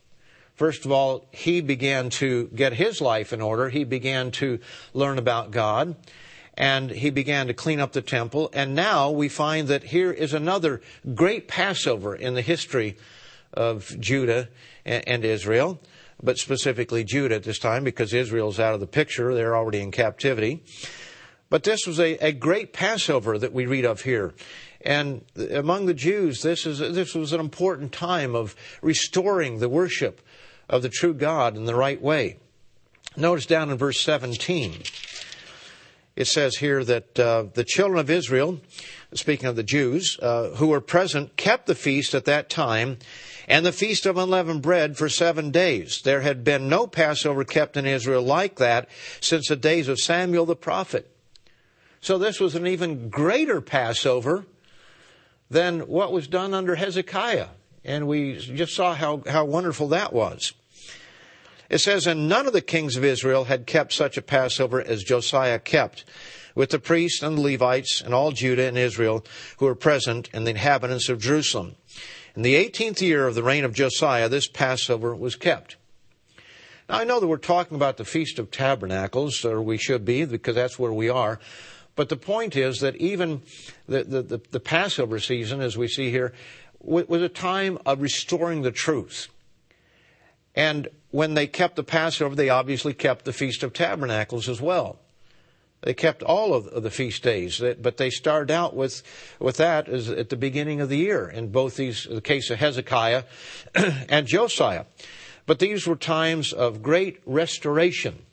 A: first of all, he began to get his life in order. He began to learn about God and he began to clean up the temple. And now we find that here is another great Passover in the history of Judah and Israel but specifically Judah at this time because Israel's out of the picture. They're already in captivity. But this was a, a great Passover that we read of here. And among the Jews, this, is, this was an important time of restoring the worship of the true God in the right way. Notice down in verse 17, it says here that uh, the children of Israel, speaking of the Jews, uh, who were present, kept the feast at that time and the feast of unleavened bread for seven days. There had been no Passover kept in Israel like that since the days of Samuel the prophet. So this was an even greater Passover than what was done under Hezekiah. And we just saw how, how wonderful that was. It says, And none of the kings of Israel had kept such a Passover as Josiah kept, with the priests and the Levites and all Judah and Israel who were present and the inhabitants of Jerusalem. In the 18th year of the reign of Josiah, this Passover was kept. Now, I know that we're talking about the Feast of Tabernacles, or we should be, because that's where we are. But the point is that even the, the, the, the Passover season, as we see here, was a time of restoring the truth. And when they kept the Passover, they obviously kept the Feast of Tabernacles as well. They kept all of the feast days, but they started out with, with that at the beginning of the year in both these, the case of Hezekiah [CLEARS THROAT] and Josiah. But these were times of great restoration.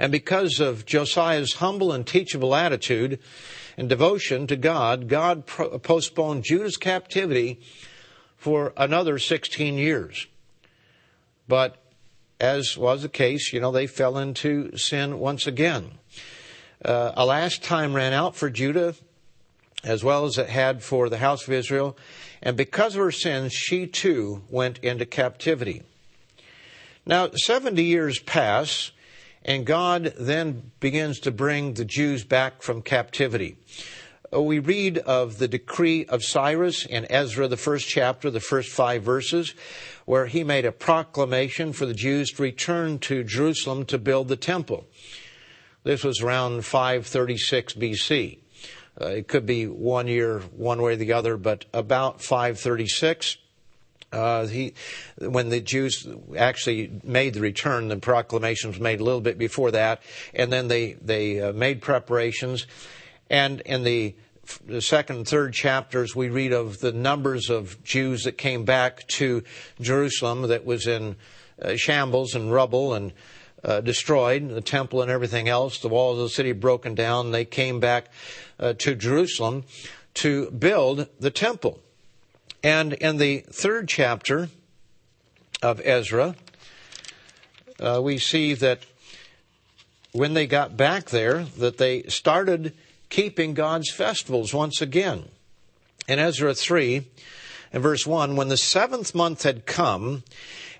A: And because of Josiah's humble and teachable attitude and devotion to God, God postponed Judah's captivity for another 16 years. But as was the case, you know, they fell into sin once again. Uh, a last time ran out for Judah as well as it had for the house of Israel. And because of her sins, she too went into captivity. Now, 70 years pass, and God then begins to bring the Jews back from captivity. Uh, we read of the decree of Cyrus in Ezra, the first chapter, the first five verses, where he made a proclamation for the Jews to return to Jerusalem to build the temple. This was around 536 BC. Uh, it could be one year, one way or the other, but about 536. Uh, he, when the Jews actually made the return, the proclamation was made a little bit before that, and then they they uh, made preparations. And in the, the second and third chapters, we read of the numbers of Jews that came back to Jerusalem that was in uh, shambles and rubble and uh, destroyed, the temple and everything else, the walls of the city broken down. They came back uh, to Jerusalem to build the temple. And in the third chapter of Ezra, uh, we see that when they got back there, that they started keeping God's festivals once again. In Ezra 3, in verse 1 When the seventh month had come,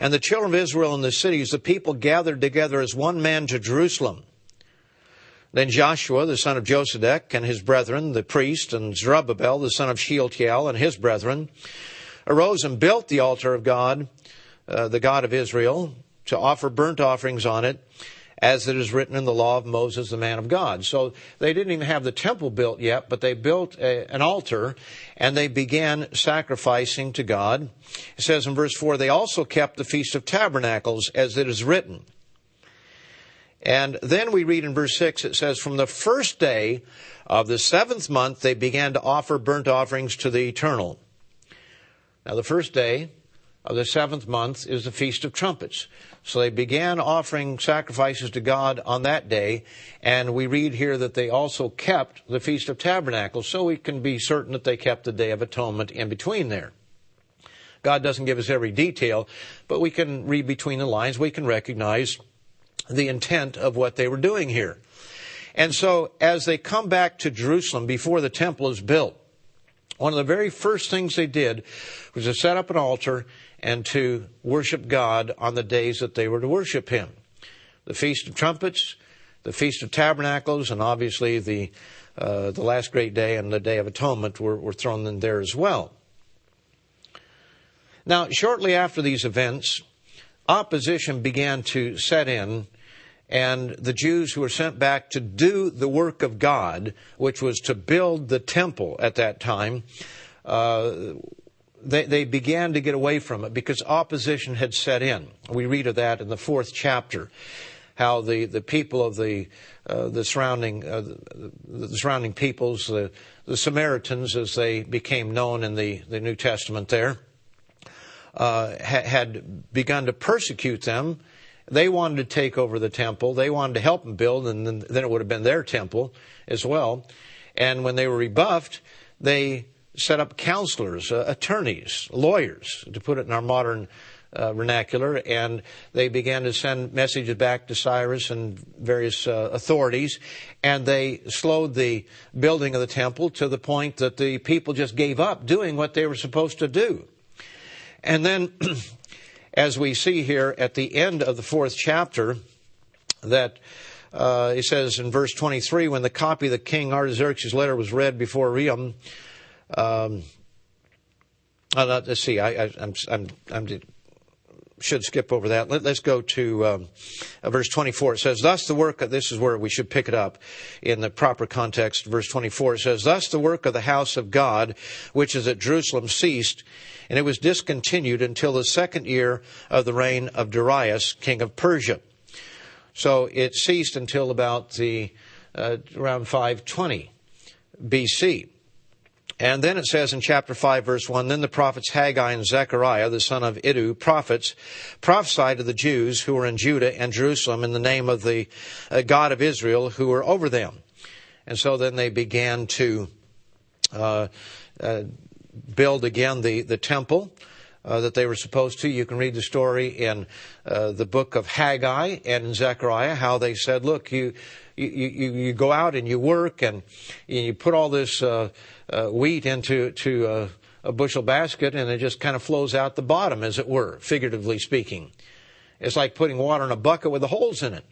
A: and the children of Israel in the cities, the people gathered together as one man to Jerusalem. Then Joshua, the son of Josedek, and his brethren, the priest, and Zerubbabel, the son of Shealtiel, and his brethren, arose and built the altar of God, uh, the God of Israel, to offer burnt offerings on it, as it is written in the law of Moses, the man of God. So they didn't even have the temple built yet, but they built a, an altar and they began sacrificing to God. It says in verse 4, they also kept the Feast of Tabernacles, as it is written. And then we read in verse 6, it says, From the first day of the seventh month, they began to offer burnt offerings to the eternal. Now, the first day of the seventh month is the Feast of Trumpets. So they began offering sacrifices to God on that day, and we read here that they also kept the Feast of Tabernacles, so we can be certain that they kept the Day of Atonement in between there. God doesn't give us every detail, but we can read between the lines. We can recognize the intent of what they were doing here. And so, as they come back to Jerusalem before the temple is built, one of the very first things they did was to set up an altar and to worship God on the days that they were to worship Him. The Feast of Trumpets, the Feast of Tabernacles, and obviously the, uh, the last great day and the Day of Atonement were, were thrown in there as well. Now, shortly after these events, opposition began to set in, and the Jews who were sent back to do the work of God, which was to build the temple at that time, uh, they, they began to get away from it because opposition had set in. We read of that in the fourth chapter, how the, the people of the, uh, the surrounding, uh, the, the, surrounding peoples, the, the Samaritans as they became known in the, the New Testament there, uh, ha- had begun to persecute them. They wanted to take over the temple. They wanted to help them build, and then, then it would have been their temple as well. And when they were rebuffed, they set up counselors, uh, attorneys, lawyers, to put it in our modern uh, vernacular, and they began to send messages back to Cyrus and various uh, authorities, and they slowed the building of the temple to the point that the people just gave up doing what they were supposed to do. And then, [CLEARS THROAT] as we see here at the end of the fourth chapter, that uh, says in verse 23, when the copy of the king Artaxerxes' letter was read before Rehum, um, uh, let's see. I, I'm, I'm, I'm, should skip over that. Let, us go to um, uh, verse 24. It says, "Thus the work." Of, this is where we should pick it up in the proper context. Verse 24. It says, "Thus the work of the house of God, which is at Jerusalem, ceased, and it was discontinued until the second year of the reign of Darius, king of Persia." So it ceased until about the uh, around 520 BC. And then it says in chapter 5 verse 1, Then the prophets Haggai and Zechariah, the son of Iddo, prophets, prophesied to the Jews who were in Judah and Jerusalem in the name of the uh, God of Israel who were over them. And so then they began to uh, uh, build again the, the temple. Uh, that they were supposed to. You can read the story in uh, the book of Haggai and in Zechariah, how they said, look, you, you, you, you go out and you work and you put all this uh, uh, wheat into to a, a bushel basket and it just kind of flows out the bottom, as it were, figuratively speaking. It's like putting water in a bucket with the holes in it.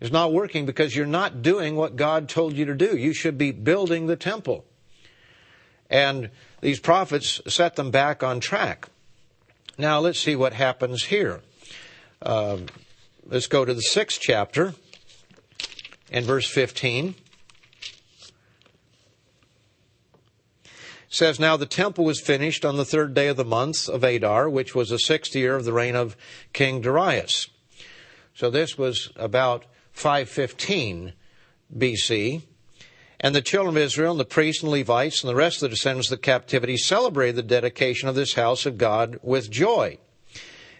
A: It's not working because you're not doing what God told you to do. You should be building the temple. And these prophets set them back on track. Now let's see what happens here. Uh, let's go to the sixth chapter and verse 15. Says, Now the temple was finished on the third day of the month of Adar, which was the sixth year of the reign of King Darius. So this was about 515 BC. And the children of Israel and the priests and Levites and the rest of the descendants of the captivity celebrated the dedication of this house of God with joy.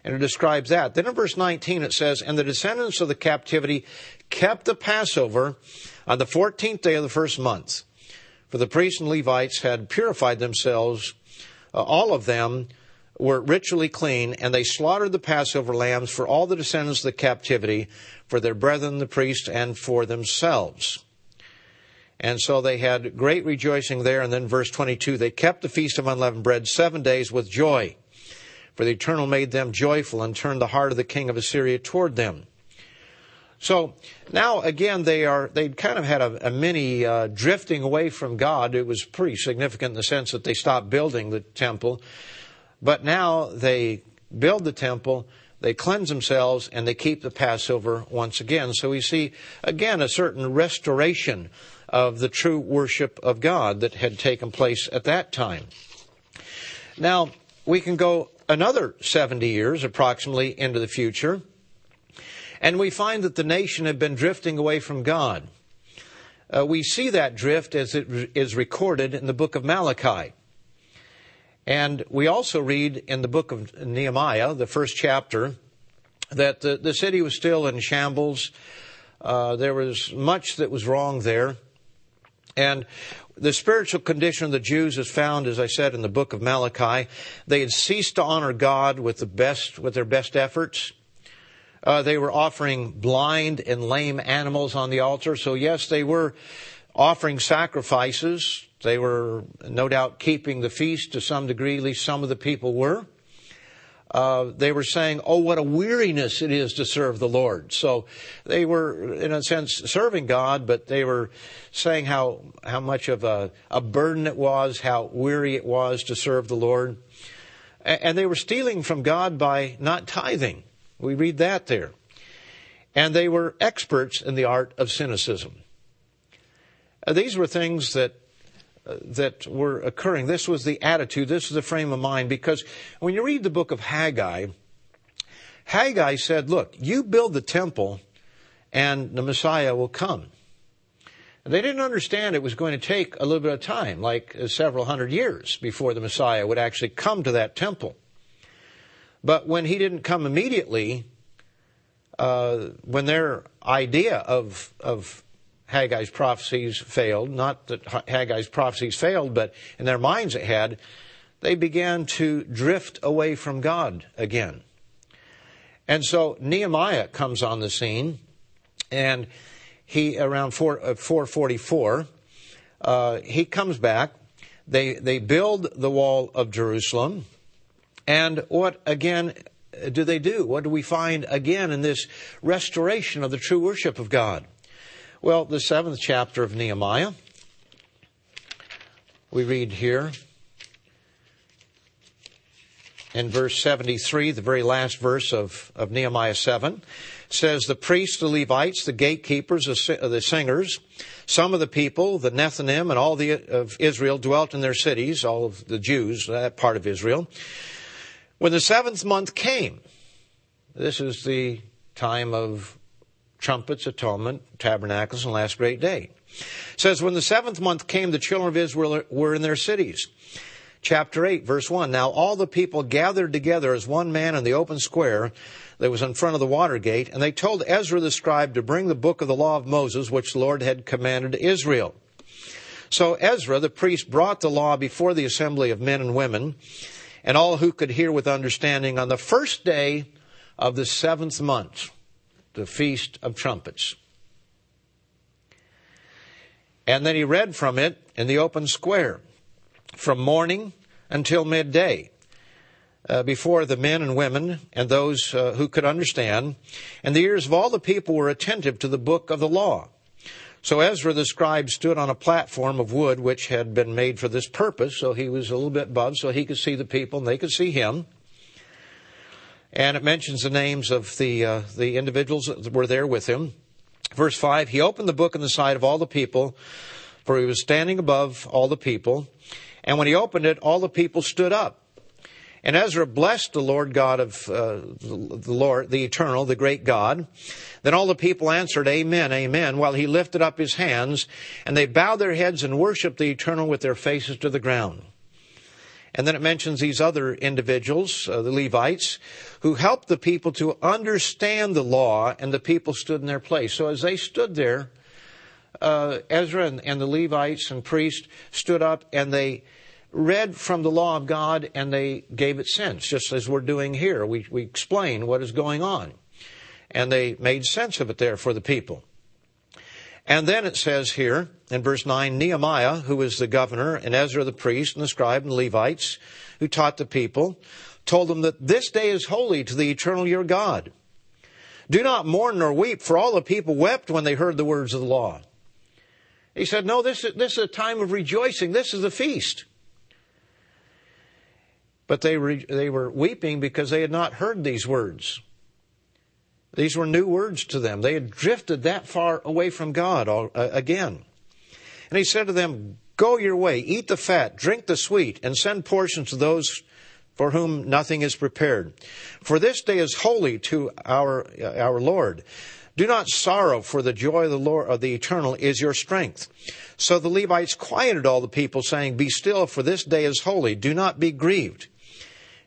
A: And it describes that. Then in verse 19 it says, And the descendants of the captivity kept the Passover on the 14th day of the first month. For the priests and Levites had purified themselves, uh, all of them were ritually clean, and they slaughtered the Passover lambs for all the descendants of the captivity, for their brethren the priests, and for themselves. And so they had great rejoicing there. And then verse 22, they kept the feast of unleavened bread seven days with joy. For the Eternal made them joyful and turned the heart of the king of Assyria toward them. So now again, they are, they kind of had a, a mini uh, drifting away from God. It was pretty significant in the sense that they stopped building the temple. But now they build the temple, they cleanse themselves, and they keep the Passover once again. So we see again a certain restoration of the true worship of God that had taken place at that time. Now, we can go another 70 years approximately into the future, and we find that the nation had been drifting away from God. Uh, we see that drift as it is recorded in the book of Malachi. And we also read in the book of Nehemiah, the first chapter, that the, the city was still in shambles. Uh, there was much that was wrong there. And the spiritual condition of the Jews is found, as I said, in the book of Malachi. They had ceased to honor God with the best, with their best efforts. Uh, they were offering blind and lame animals on the altar. So yes, they were offering sacrifices. They were no doubt keeping the feast to some degree, at least some of the people were. Uh, they were saying, oh, what a weariness it is to serve the Lord. So they were, in a sense, serving God, but they were saying how, how much of a, a burden it was, how weary it was to serve the Lord. And they were stealing from God by not tithing. We read that there. And they were experts in the art of cynicism. Uh, these were things that uh, that were occurring. This was the attitude. This was the frame of mind. Because when you read the book of Haggai, Haggai said, "Look, you build the temple, and the Messiah will come." They didn't understand it was going to take a little bit of time, like uh, several hundred years before the Messiah would actually come to that temple. But when he didn't come immediately, uh, when their idea of of Haggai's prophecies failed, not that Haggai's prophecies failed, but in their minds it had, they began to drift away from God again. And so Nehemiah comes on the scene, and he around 4, uh, 444, uh, he comes back. They they build the wall of Jerusalem. And what again do they do? What do we find again in this restoration of the true worship of God? Well, the seventh chapter of Nehemiah, we read here in verse 73, the very last verse of, of Nehemiah 7, says, The priests, the Levites, the gatekeepers, the singers, some of the people, the Nethinim, and all the, of Israel dwelt in their cities, all of the Jews, that part of Israel. When the seventh month came, this is the time of trumpets, atonement, tabernacles, and last great day. It says, when the seventh month came, the children of Israel were in their cities. Chapter 8, verse 1. Now all the people gathered together as one man in the open square that was in front of the water gate, and they told Ezra the scribe to bring the book of the law of Moses, which the Lord had commanded Israel. So Ezra, the priest, brought the law before the assembly of men and women, and all who could hear with understanding on the first day of the seventh month, the Feast of Trumpets. And then he read from it in the open square from morning until midday. Uh, before the men and women and those uh, who could understand, and the ears of all the people were attentive to the book of the law. So Ezra the scribe stood on a platform of wood which had been made for this purpose, so he was a little bit above so he could see the people and they could see him. And it mentions the names of the, uh, the individuals that were there with him. Verse 5, he opened the book in the sight of all the people, for he was standing above all the people. And when he opened it, all the people stood up. And Ezra blessed the Lord God of uh, the Lord, the eternal, the great God. Then all the people answered, Amen, Amen, while he lifted up his hands, and they bowed their heads and worshiped the eternal with their faces to the ground. And then it mentions these other individuals, uh, the Levites, who helped the people to understand the law, and the people stood in their place. So as they stood there, uh, Ezra and, and the Levites and priests stood up and they read from the law of God and they gave it sense, just as we're doing here. We, we explain what is going on. And they made sense of it there for the people. And then it says here in verse 9, Nehemiah, who was the governor, and Ezra the priest, and the scribe, and the Levites, who taught the people, told them that this day is holy to the eternal your God. Do not mourn nor weep, for all the people wept when they heard the words of the law. He said, No, this is, this is a time of rejoicing. This is a feast. But they, re, they were weeping because they had not heard these words. These were new words to them. They had drifted that far away from God all, uh, again. And he said to them, Go your way, eat the fat, drink the sweet, and send portions to those for whom nothing is prepared. For this day is holy to our, uh, our Lord. Do not sorrow, for the joy of the Lord of the eternal is your strength. So the Levites quieted all the people, saying, Be still, for this day is holy. Do not be grieved.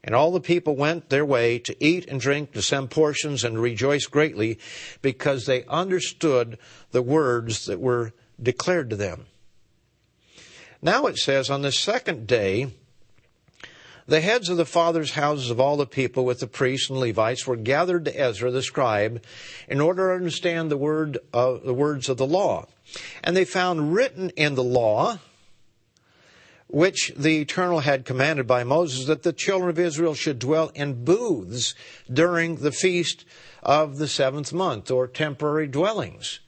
A: And all the people went their way to eat and drink, to send portions, and rejoice greatly, because they understood the words that were declared to them. Now it says, on the second day, the heads of the fathers' houses of all the people with the priests and Levites were gathered to Ezra the scribe in order to understand the word of, the words of the law. And they found written in the law which the Eternal had commanded by Moses, that the children of Israel should dwell in booths during the feast of the seventh month, or temporary dwellings.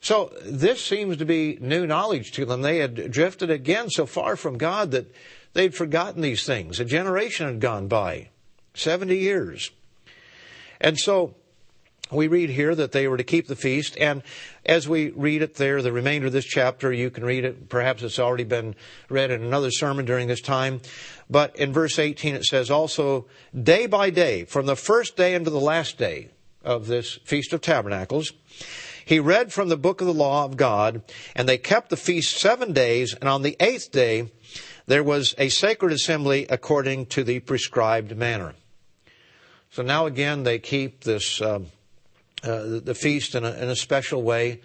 A: So this seems to be new knowledge to them. They had drifted again so far from God that they'd forgotten these things. A generation had gone by, 70 years. And so we read here that they were to keep the feast, and as we read it there, the remainder of this chapter, you can read it. Perhaps it's already been read in another sermon during this time. But in verse 18 it says also, day by day, from the first day unto the last day of this Feast of Tabernacles, he read from the book of the law of God, and they kept the feast seven days, and on the eighth day there was a sacred assembly according to the prescribed manner. So now again they keep this um, uh, the feast in a, in a special way.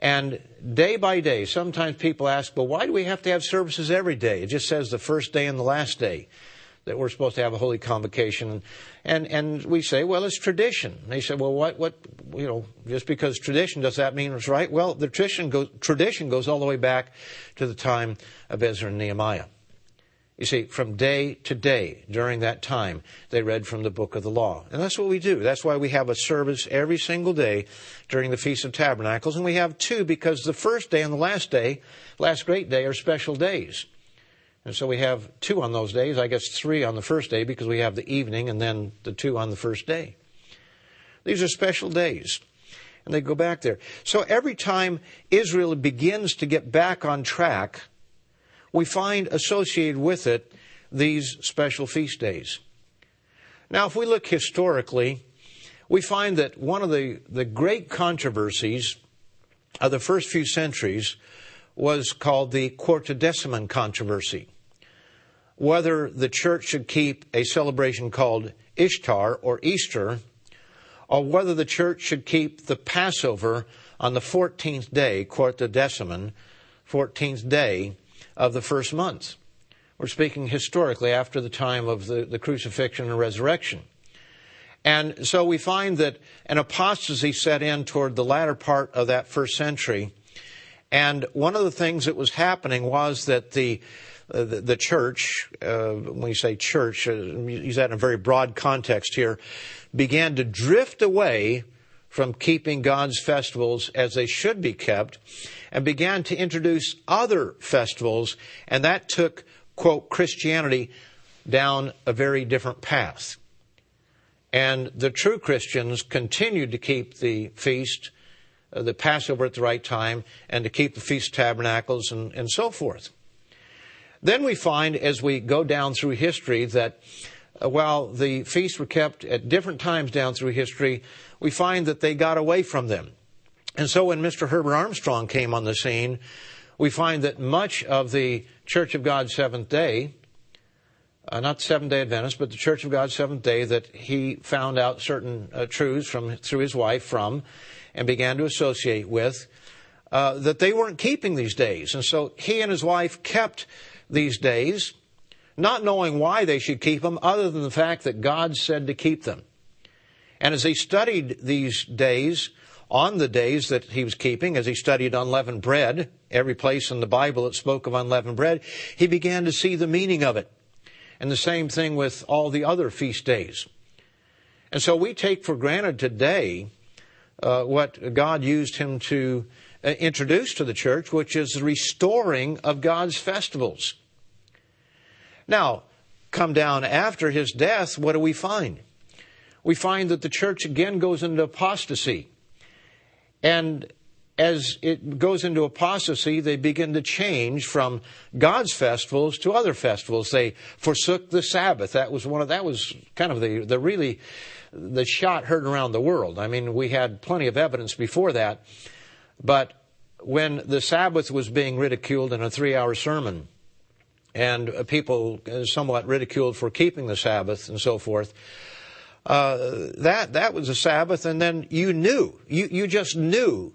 A: And day by day, sometimes people ask, well, why do we have to have services every day? It just says the first day and the last day that we're supposed to have a holy convocation. And, and we say, well, it's tradition. And they say, well, what, what, you know, just because tradition, does that mean it's right? Well, the tradition goes, tradition goes all the way back to the time of Ezra and Nehemiah. You see, from day to day during that time, they read from the book of the law. And that's what we do. That's why we have a service every single day during the Feast of Tabernacles. And we have two because the first day and the last day, last great day, are special days. And so we have two on those days. I guess three on the first day because we have the evening and then the two on the first day. These are special days. And they go back there. So every time Israel begins to get back on track, we find associated with it these special feast days. Now, if we look historically, we find that one of the, the great controversies of the first few centuries was called the Quartodeciman controversy. Whether the church should keep a celebration called Ishtar or Easter, or whether the church should keep the Passover on the 14th day, Quartodeciman, 14th day of the first months. We're speaking historically after the time of the, the crucifixion and resurrection. And so we find that an apostasy set in toward the latter part of that first century. And one of the things that was happening was that the uh, the, church, uh, when you say church, uh, use that in a very broad context here, began to drift away from keeping God's festivals as they should be kept and began to introduce other festivals, and that took, quote, Christianity down a very different path. And the true Christians continued to keep the feast, uh, the Passover at the right time, and to keep the Feast Tabernacles and, and so forth. Then we find as we go down through history that uh, while the feasts were kept at different times down through history, we find that they got away from them. And so when Mr. Herbert Armstrong came on the scene, we find that much of the Church of God Seventh Day, uh, not Seventh Day Adventist, but the Church of God Seventh Day, that he found out certain uh, truths from through his wife from, and began to associate with, uh, that they weren't keeping these days, and so he and his wife kept these days, not knowing why they should keep them, other than the fact that God said to keep them. And as he studied these days, on the days that he was keeping, as he studied unleavened bread, every place in the Bible that spoke of unleavened bread, he began to see the meaning of it. And the same thing with all the other feast days. And so we take for granted today uh, what God used him to uh, introduce to the church, which is the restoring of God's festivals. Now, come down after his death, what do we find? We find that the church again goes into apostasy. And as it goes into apostasy, they begin to change from God's festivals to other festivals. They forsook the Sabbath. That was one of that was kind of the the really the shot heard around the world. I mean, we had plenty of evidence before that, but when the Sabbath was being ridiculed in a three-hour sermon, and people somewhat ridiculed for keeping the Sabbath and so forth. Uh, that that was a Sabbath, and then you knew, you you just knew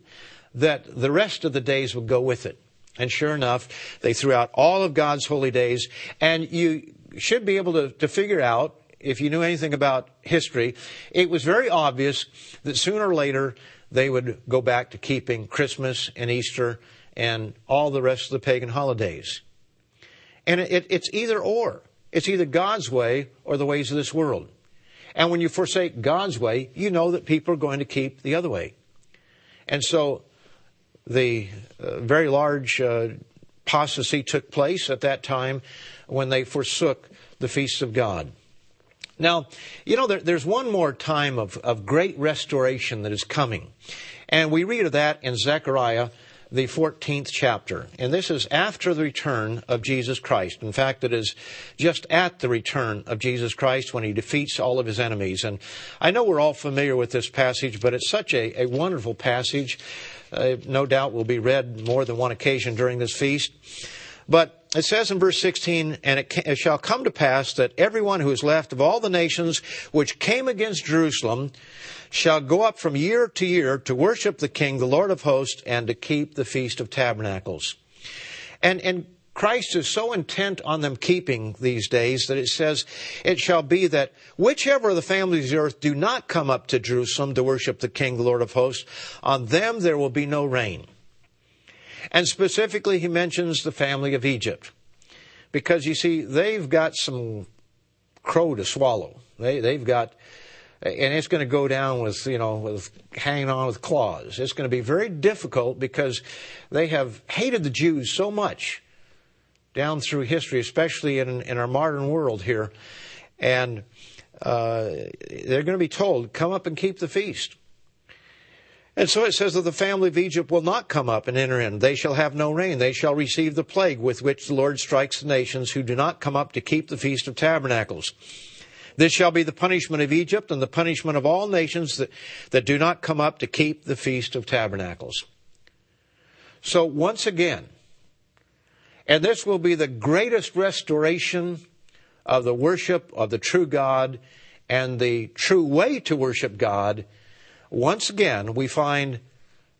A: that the rest of the days would go with it. And sure enough, they threw out all of God's holy days, and you should be able to, to figure out if you knew anything about history, it was very obvious that sooner or later they would go back to keeping Christmas and Easter and all the rest of the pagan holidays. And it, it's either or. It's either God's way or the ways of this world. And when you forsake God's way, you know that people are going to keep the other way. And so the uh, very large uh, apostasy took place at that time when they forsook the feasts of God. Now, you know, there, there's one more time of, of great restoration that is coming. And we read of that in Zechariah the 14th chapter. And this is after the return of Jesus Christ. In fact, it is just at the return of Jesus Christ when he defeats all of his enemies. And I know we're all familiar with this passage, but it's such a, a wonderful passage. Uh, no doubt will be read more than one occasion during this feast. But it says in verse 16, and it, shall come to pass that everyone who is left of all the nations which came against Jerusalem shall go up from year to year to worship the King, the Lord of hosts, and to keep the Feast of Tabernacles. And, and Christ is so intent on them keeping these days that it says, It shall be that whichever of the families of the earth do not come up to Jerusalem to worship the King, the Lord of hosts, on them there will be no rain. And specifically, he mentions the family of Egypt. Because you see, they've got some crow to swallow. They, they've got and it's going to go down with you know with hanging on with claws. It's going to be very difficult because they have hated the Jews so much down through history, especially in in our modern world here, and uh, they're going to be told, "Come up and keep the feast." And so it says that the family of Egypt will not come up and enter in. They shall have no rain. They shall receive the plague with which the Lord strikes the nations who do not come up to keep the Feast of Tabernacles. This shall be the punishment of Egypt and the punishment of all nations that, that do not come up to keep the Feast of Tabernacles. So once again, and this will be the greatest restoration of the worship of the true God and the true way to worship God. Once again, we find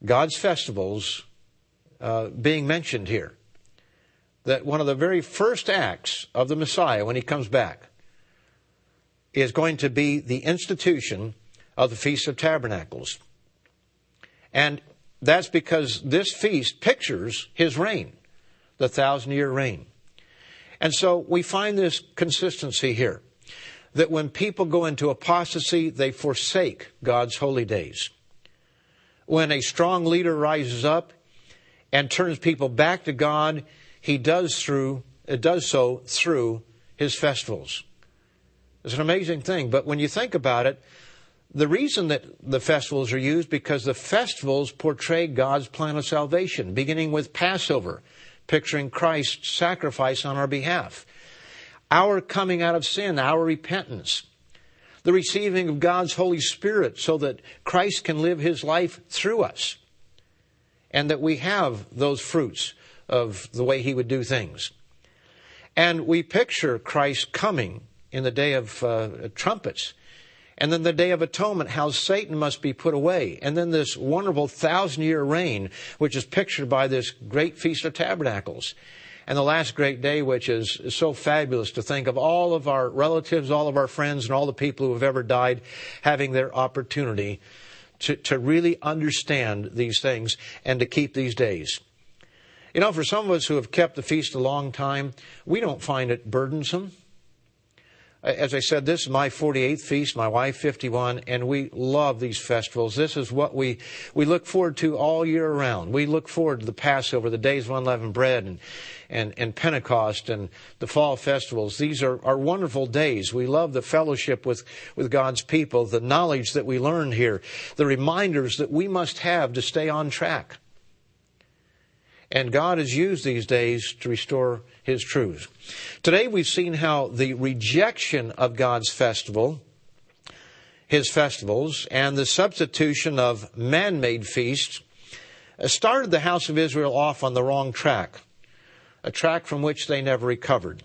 A: God's festivals uh, being mentioned here. That one of the very first acts of the Messiah when he comes back is going to be the institution of the Feast of Tabernacles. And that's because this feast pictures his reign, the thousand year reign. And so we find this consistency here that when people go into apostasy, they forsake God's holy days. When a strong leader rises up and turns people back to God, he does through it does so through his festivals. It's an amazing thing. But when you think about it, the reason that the festivals are used because the festivals portray God's plan of salvation, beginning with Passover, picturing Christ's sacrifice on our behalf, our coming out of sin, our repentance, the receiving of God's Holy Spirit so that Christ can live his life through us, and that we have those fruits of the way he would do things. And we picture Christ coming in the day of uh, trumpets. And then the day of atonement, how Satan must be put away. And then this wonderful thousand year reign, which is pictured by this great Feast of Tabernacles. And the last great day, which is, is so fabulous to think of all of our relatives, all of our friends, and all the people who have ever died having their opportunity to, to really understand these things and to keep these days. You know, for some of us who have kept the feast a long time, we don't find it burdensome. As I said, this is my 48th feast, my wife 51, and we love these festivals. This is what we, we look forward to all year round. We look forward to the Passover, the days of unleavened bread, and, and, and Pentecost, and the fall festivals. These are, are wonderful days. We love the fellowship with, with God's people, the knowledge that we learn here, the reminders that we must have to stay on track. And God has used these days to restore His truths. Today we've seen how the rejection of God's festival, His festivals, and the substitution of man-made feasts started the house of Israel off on the wrong track, a track from which they never recovered.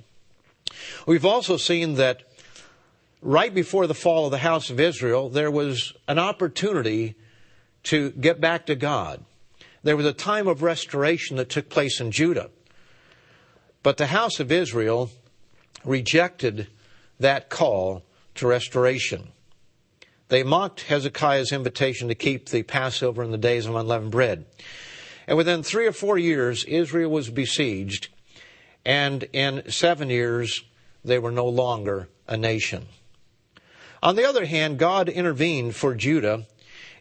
A: We've also seen that right before the fall of the house of Israel, there was an opportunity to get back to God. There was a time of restoration that took place in Judah. But the house of Israel rejected that call to restoration. They mocked Hezekiah's invitation to keep the Passover and the days of unleavened bread. And within three or four years, Israel was besieged, and in seven years, they were no longer a nation. On the other hand, God intervened for Judah,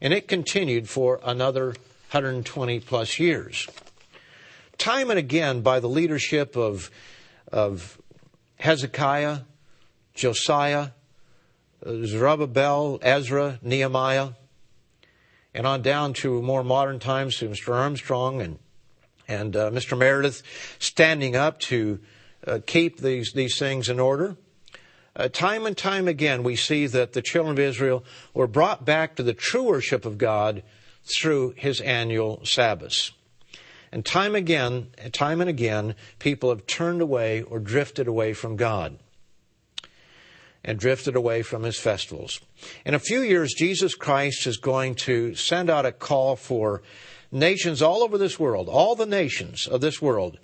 A: and it continued for another 120 plus years. Time and again, by the leadership of, of Hezekiah, Josiah, Zerubbabel, Ezra, Nehemiah, and on down to more modern times to Mr. Armstrong and and uh, Mr. Meredith standing up to uh, keep these these things in order. Uh, time and time again, we see that the children of Israel were brought back to the true worship of God through his annual Sabbaths. And time again, time and again, people have turned away or drifted away from God and drifted away from his festivals. In a few years, Jesus Christ is going to send out a call for nations all over this world, all the nations of this world,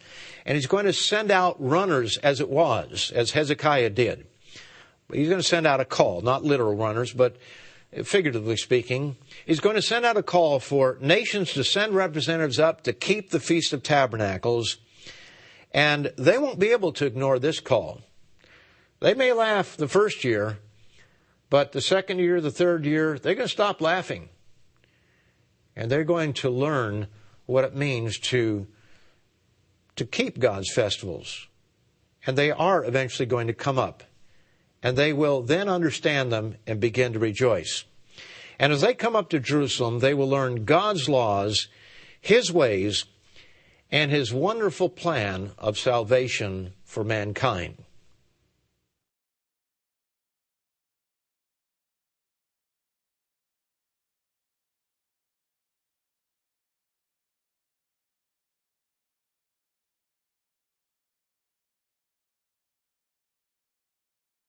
A: and he's going to send out runners as it was, as Hezekiah did. He's going to send out a call, not literal runners, but figuratively speaking, is going to send out a call for nations to send representatives up to keep the Feast of Tabernacles, and they won't be able to ignore this call. They may laugh the first year, but the second year, the third year, they're going to stop laughing. And they're going to learn what it means to, to keep God's festivals. And they are eventually going to come up and they will then understand them and begin to rejoice. And as they come up to Jerusalem, they will learn God's laws, His ways, and His wonderful plan of salvation for mankind.